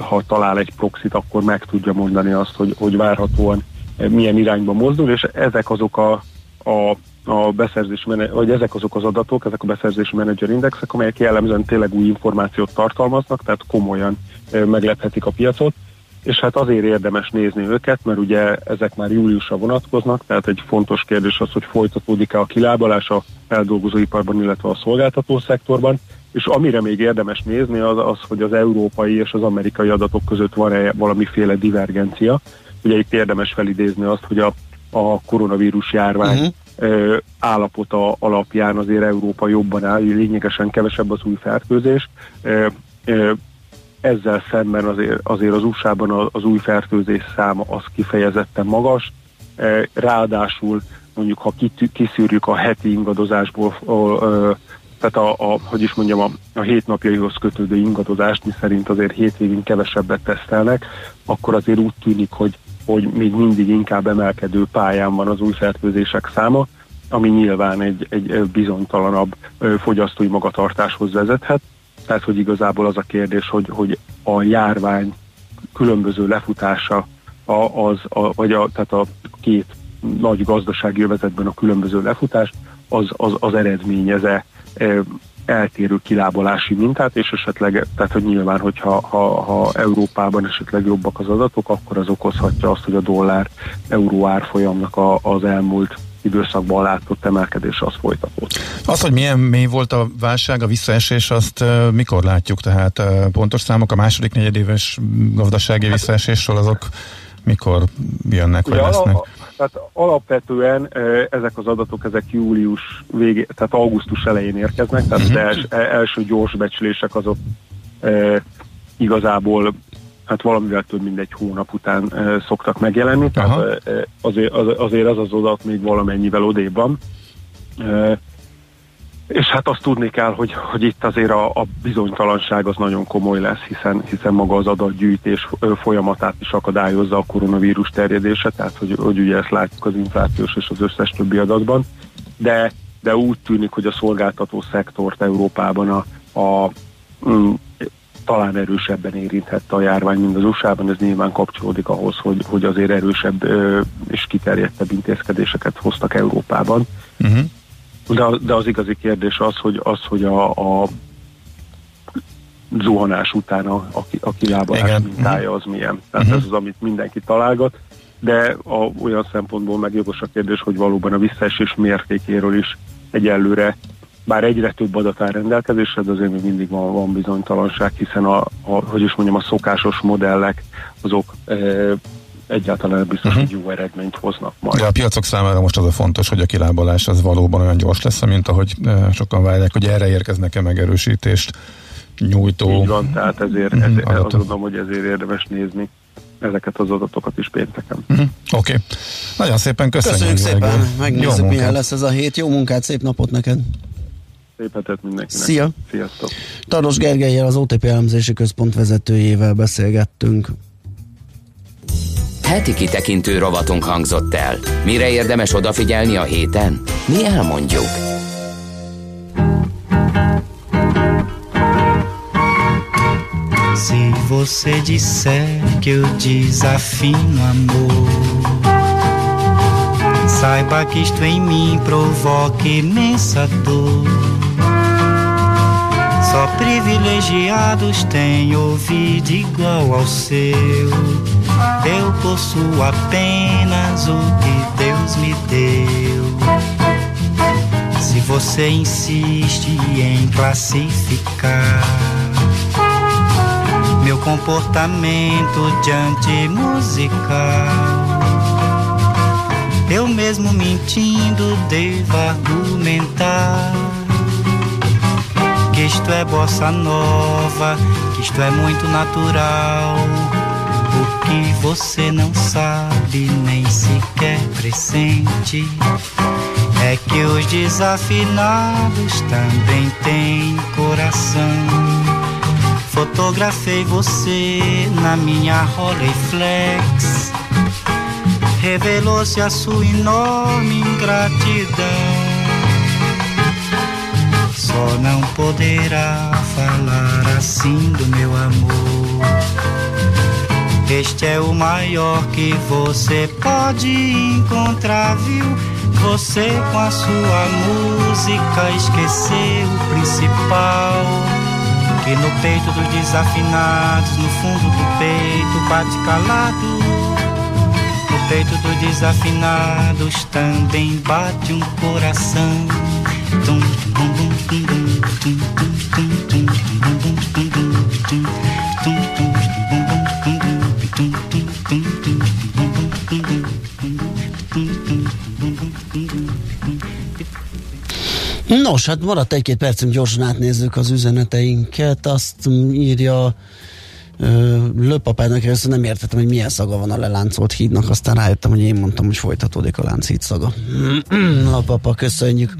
ha talál egy proxit, akkor meg tudja mondani azt, hogy, hogy várhatóan milyen irányba mozdul, és ezek azok a, a, a beszerzés, vagy ezek azok az adatok, ezek a beszerzési menedzser indexek, amelyek jellemzően tényleg új információt tartalmaznak, tehát komolyan meglephetik a piacot, és hát azért érdemes nézni őket, mert ugye ezek már júliusra vonatkoznak, tehát egy fontos kérdés az, hogy folytatódik-e a kilábalás a feldolgozóiparban, illetve a szolgáltató szektorban, és amire még érdemes nézni az az, hogy az európai és az amerikai adatok között van-e valamiféle divergencia. Ugye itt érdemes felidézni azt, hogy a, a koronavírus járvány uh-huh. állapota alapján azért Európa jobban áll, lényegesen kevesebb az új fertőzés. Ezzel szemben azért, azért az USA-ban az új fertőzés száma az kifejezetten magas, ráadásul mondjuk ha kiszűrjük a heti ingadozásból tehát a, a hogy is mondjam, a, a hétnapjaihoz kötődő ingadozást, mi szerint azért hétvégén kevesebbet tesztelnek, akkor azért úgy tűnik, hogy, hogy még mindig inkább emelkedő pályán van az új fertőzések száma, ami nyilván egy, egy bizonytalanabb fogyasztói magatartáshoz vezethet. Tehát, hogy igazából az a kérdés, hogy, hogy a járvány különböző lefutása, a, az, a, vagy a, tehát a két nagy gazdasági övezetben a különböző lefutás, az, az, az eredményeze eltérő kilábalási mintát, és esetleg, tehát hogy nyilván, hogyha ha, ha Európában esetleg jobbak az adatok, akkor az okozhatja azt, hogy a dollár euró árfolyamnak a, az elmúlt időszakban látott emelkedés az folytatódott. Az, hogy milyen mély volt a válság, a visszaesés, azt uh, mikor látjuk? Tehát uh, pontos számok a második negyedéves gazdasági visszaesésről azok mikor jönnek, vagy lesznek? A, Tehát alapvetően ezek az adatok, ezek július végé, tehát augusztus elején érkeznek, tehát az els, első gyors becslések azok e, igazából hát valamivel több mint egy hónap után e, szoktak megjelenni, tehát e, azért, az, azért az az adat még valamennyivel odébb van. E, és hát azt tudni kell, hogy, hogy itt azért a, a bizonytalanság az nagyon komoly lesz, hiszen, hiszen maga az adatgyűjtés folyamatát is akadályozza a koronavírus terjedése, tehát hogy, hogy ugye ezt látjuk az inflációs és az összes többi adatban, de, de úgy tűnik, hogy a szolgáltató szektort Európában a, a mm, talán erősebben érinthette a járvány, mint az USA-ban, ez nyilván kapcsolódik ahhoz, hogy, hogy azért erősebb ö, és kiterjedtebb intézkedéseket hoztak Európában. Uh-huh. De, de az igazi kérdés az, hogy, az, hogy a, a zuhanás után a, a, a kilábalás mintája az milyen. Tehát uh-huh. ez az, amit mindenki találgat, de a, olyan szempontból meg jogos a kérdés, hogy valóban a visszaesés mértékéről is egyelőre bár egyre több adat áll rendelkezésre, de azért még mindig van, van bizonytalanság, hiszen a, a, hogy is mondjam, a szokásos modellek azok e, egyáltalán biztos, uh-huh. hogy jó eredményt hoznak majd. De a piacok számára most az a fontos, hogy a kilábalás az valóban olyan gyors lesz, mint ahogy uh, sokan várják, hogy erre érkeznek-e megerősítést nyújtó. Így van, tehát ezért, uh-huh, ezért azt gondolom, hogy ezért érdemes nézni ezeket az adatokat is pénteken. Uh-huh. Oké. Okay. Nagyon szépen köszönjük. Köszönjük szépen. Megnézzük, milyen lesz ez a hét. Jó munkát, szép napot neked. Szép hetet mindenkinek. Szia. Sziasztok. Tardos Gergelyel, az OTP elemzési központ vezetőjével beszélgettünk. Heti kitekintő rovatunk hangzott el. Mire érdemes odafigyelni a héten? Mi elmondjuk. Se você disser que eu desafino amor, saiba que isto em mim provoca imensa dor. Só privilegiados têm ouvido igual ao seu. Eu possuo apenas o que Deus me deu. Se você insiste em classificar meu comportamento diante musical, eu mesmo mentindo devo argumentar que isto é bossa nova, que isto é muito natural. O que você não sabe nem sequer pressente é que os desafinados também têm coração. Fotografei você na minha Rolleiflex. Revelou-se a sua enorme ingratidão só não poderá falar assim do meu amor. Este é o maior que você pode encontrar, viu? Você com a sua música esqueceu o principal. Que no peito dos desafinados, no fundo do peito, bate calado. No peito dos desafinados também bate um coração. Tum, tum, tum, Nos, hát maradt egy-két percünk, gyorsan átnézzük az üzeneteinket. Azt írja Lőpapának először nem értettem, hogy milyen szaga van a leláncolt hídnak, aztán rájöttem, hogy én mondtam, hogy folytatódik a Lánchíd szaga. Lapapa, köszönjük.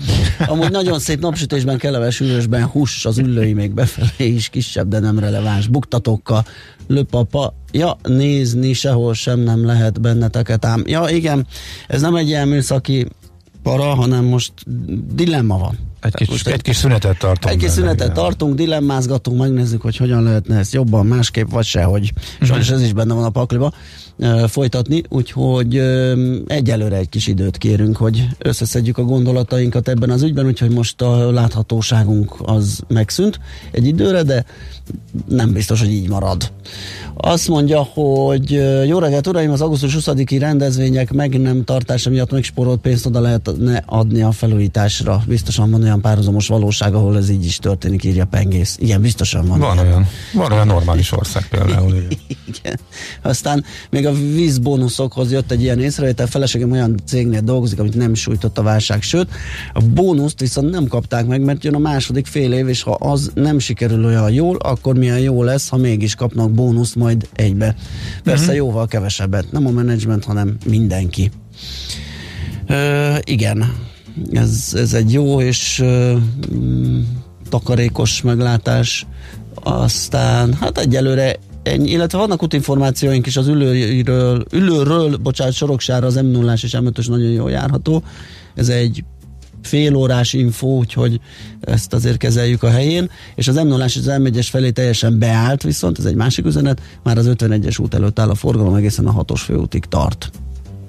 Amúgy nagyon szép napsütésben, kellemes ülősben hús, az üllői még befelé is kisebb, de nem releváns buktatókkal. Lőpapa, ja, nézni sehol sem nem lehet benneteket ám. Ja, igen, ez nem egy ilyen műszaki para, hanem most dilemma van egy kis, most egy kis szünetet tartunk. Egy kis szünetet tartunk, dilemmázgatunk, megnézzük, hogy hogyan lehetne ezt jobban, másképp, vagy sehogy. Sajnos ez is benne van a pakliba folytatni, úgyhogy egyelőre egy kis időt kérünk, hogy összeszedjük a gondolatainkat ebben az ügyben, úgyhogy most a láthatóságunk az megszűnt egy időre, de nem biztos, hogy így marad. Azt mondja, hogy jó reggelt, uraim, az augusztus 20-i rendezvények meg nem tartása miatt megsporolt pénzt oda lehetne adni a felújításra. Biztosan van olyan párhuzamos valóság, ahol ez így is történik, írja Pengész. Igen, biztosan van. Van olyan, van olyan normális ország például. Igen. Aztán még a vízbónuszokhoz jött egy ilyen észrevétel, feleségem olyan cégnél dolgozik, amit nem sújtott a válság, sőt, a bónuszt viszont nem kapták meg, mert jön a második fél év, és ha az nem sikerül olyan jól, akkor milyen jó lesz, ha mégis kapnak bónuszt majd egybe. Persze uh-huh. jóval kevesebbet, nem a menedzsment, hanem mindenki. Ö, igen, ez, ez egy jó és mm, takarékos meglátás. Aztán, hát egyelőre ennyi, illetve vannak útinformációink is az ülőről, ülőről, bocsánat, Soroksára az m 0 és m nagyon jól járható. Ez egy fél órás info, úgyhogy ezt azért kezeljük a helyén, és az m 0 és az m felé teljesen beállt, viszont ez egy másik üzenet, már az 51-es út előtt áll a forgalom, egészen a hatos főútig tart.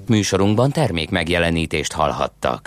Műsorunkban termék megjelenítést hallhattak.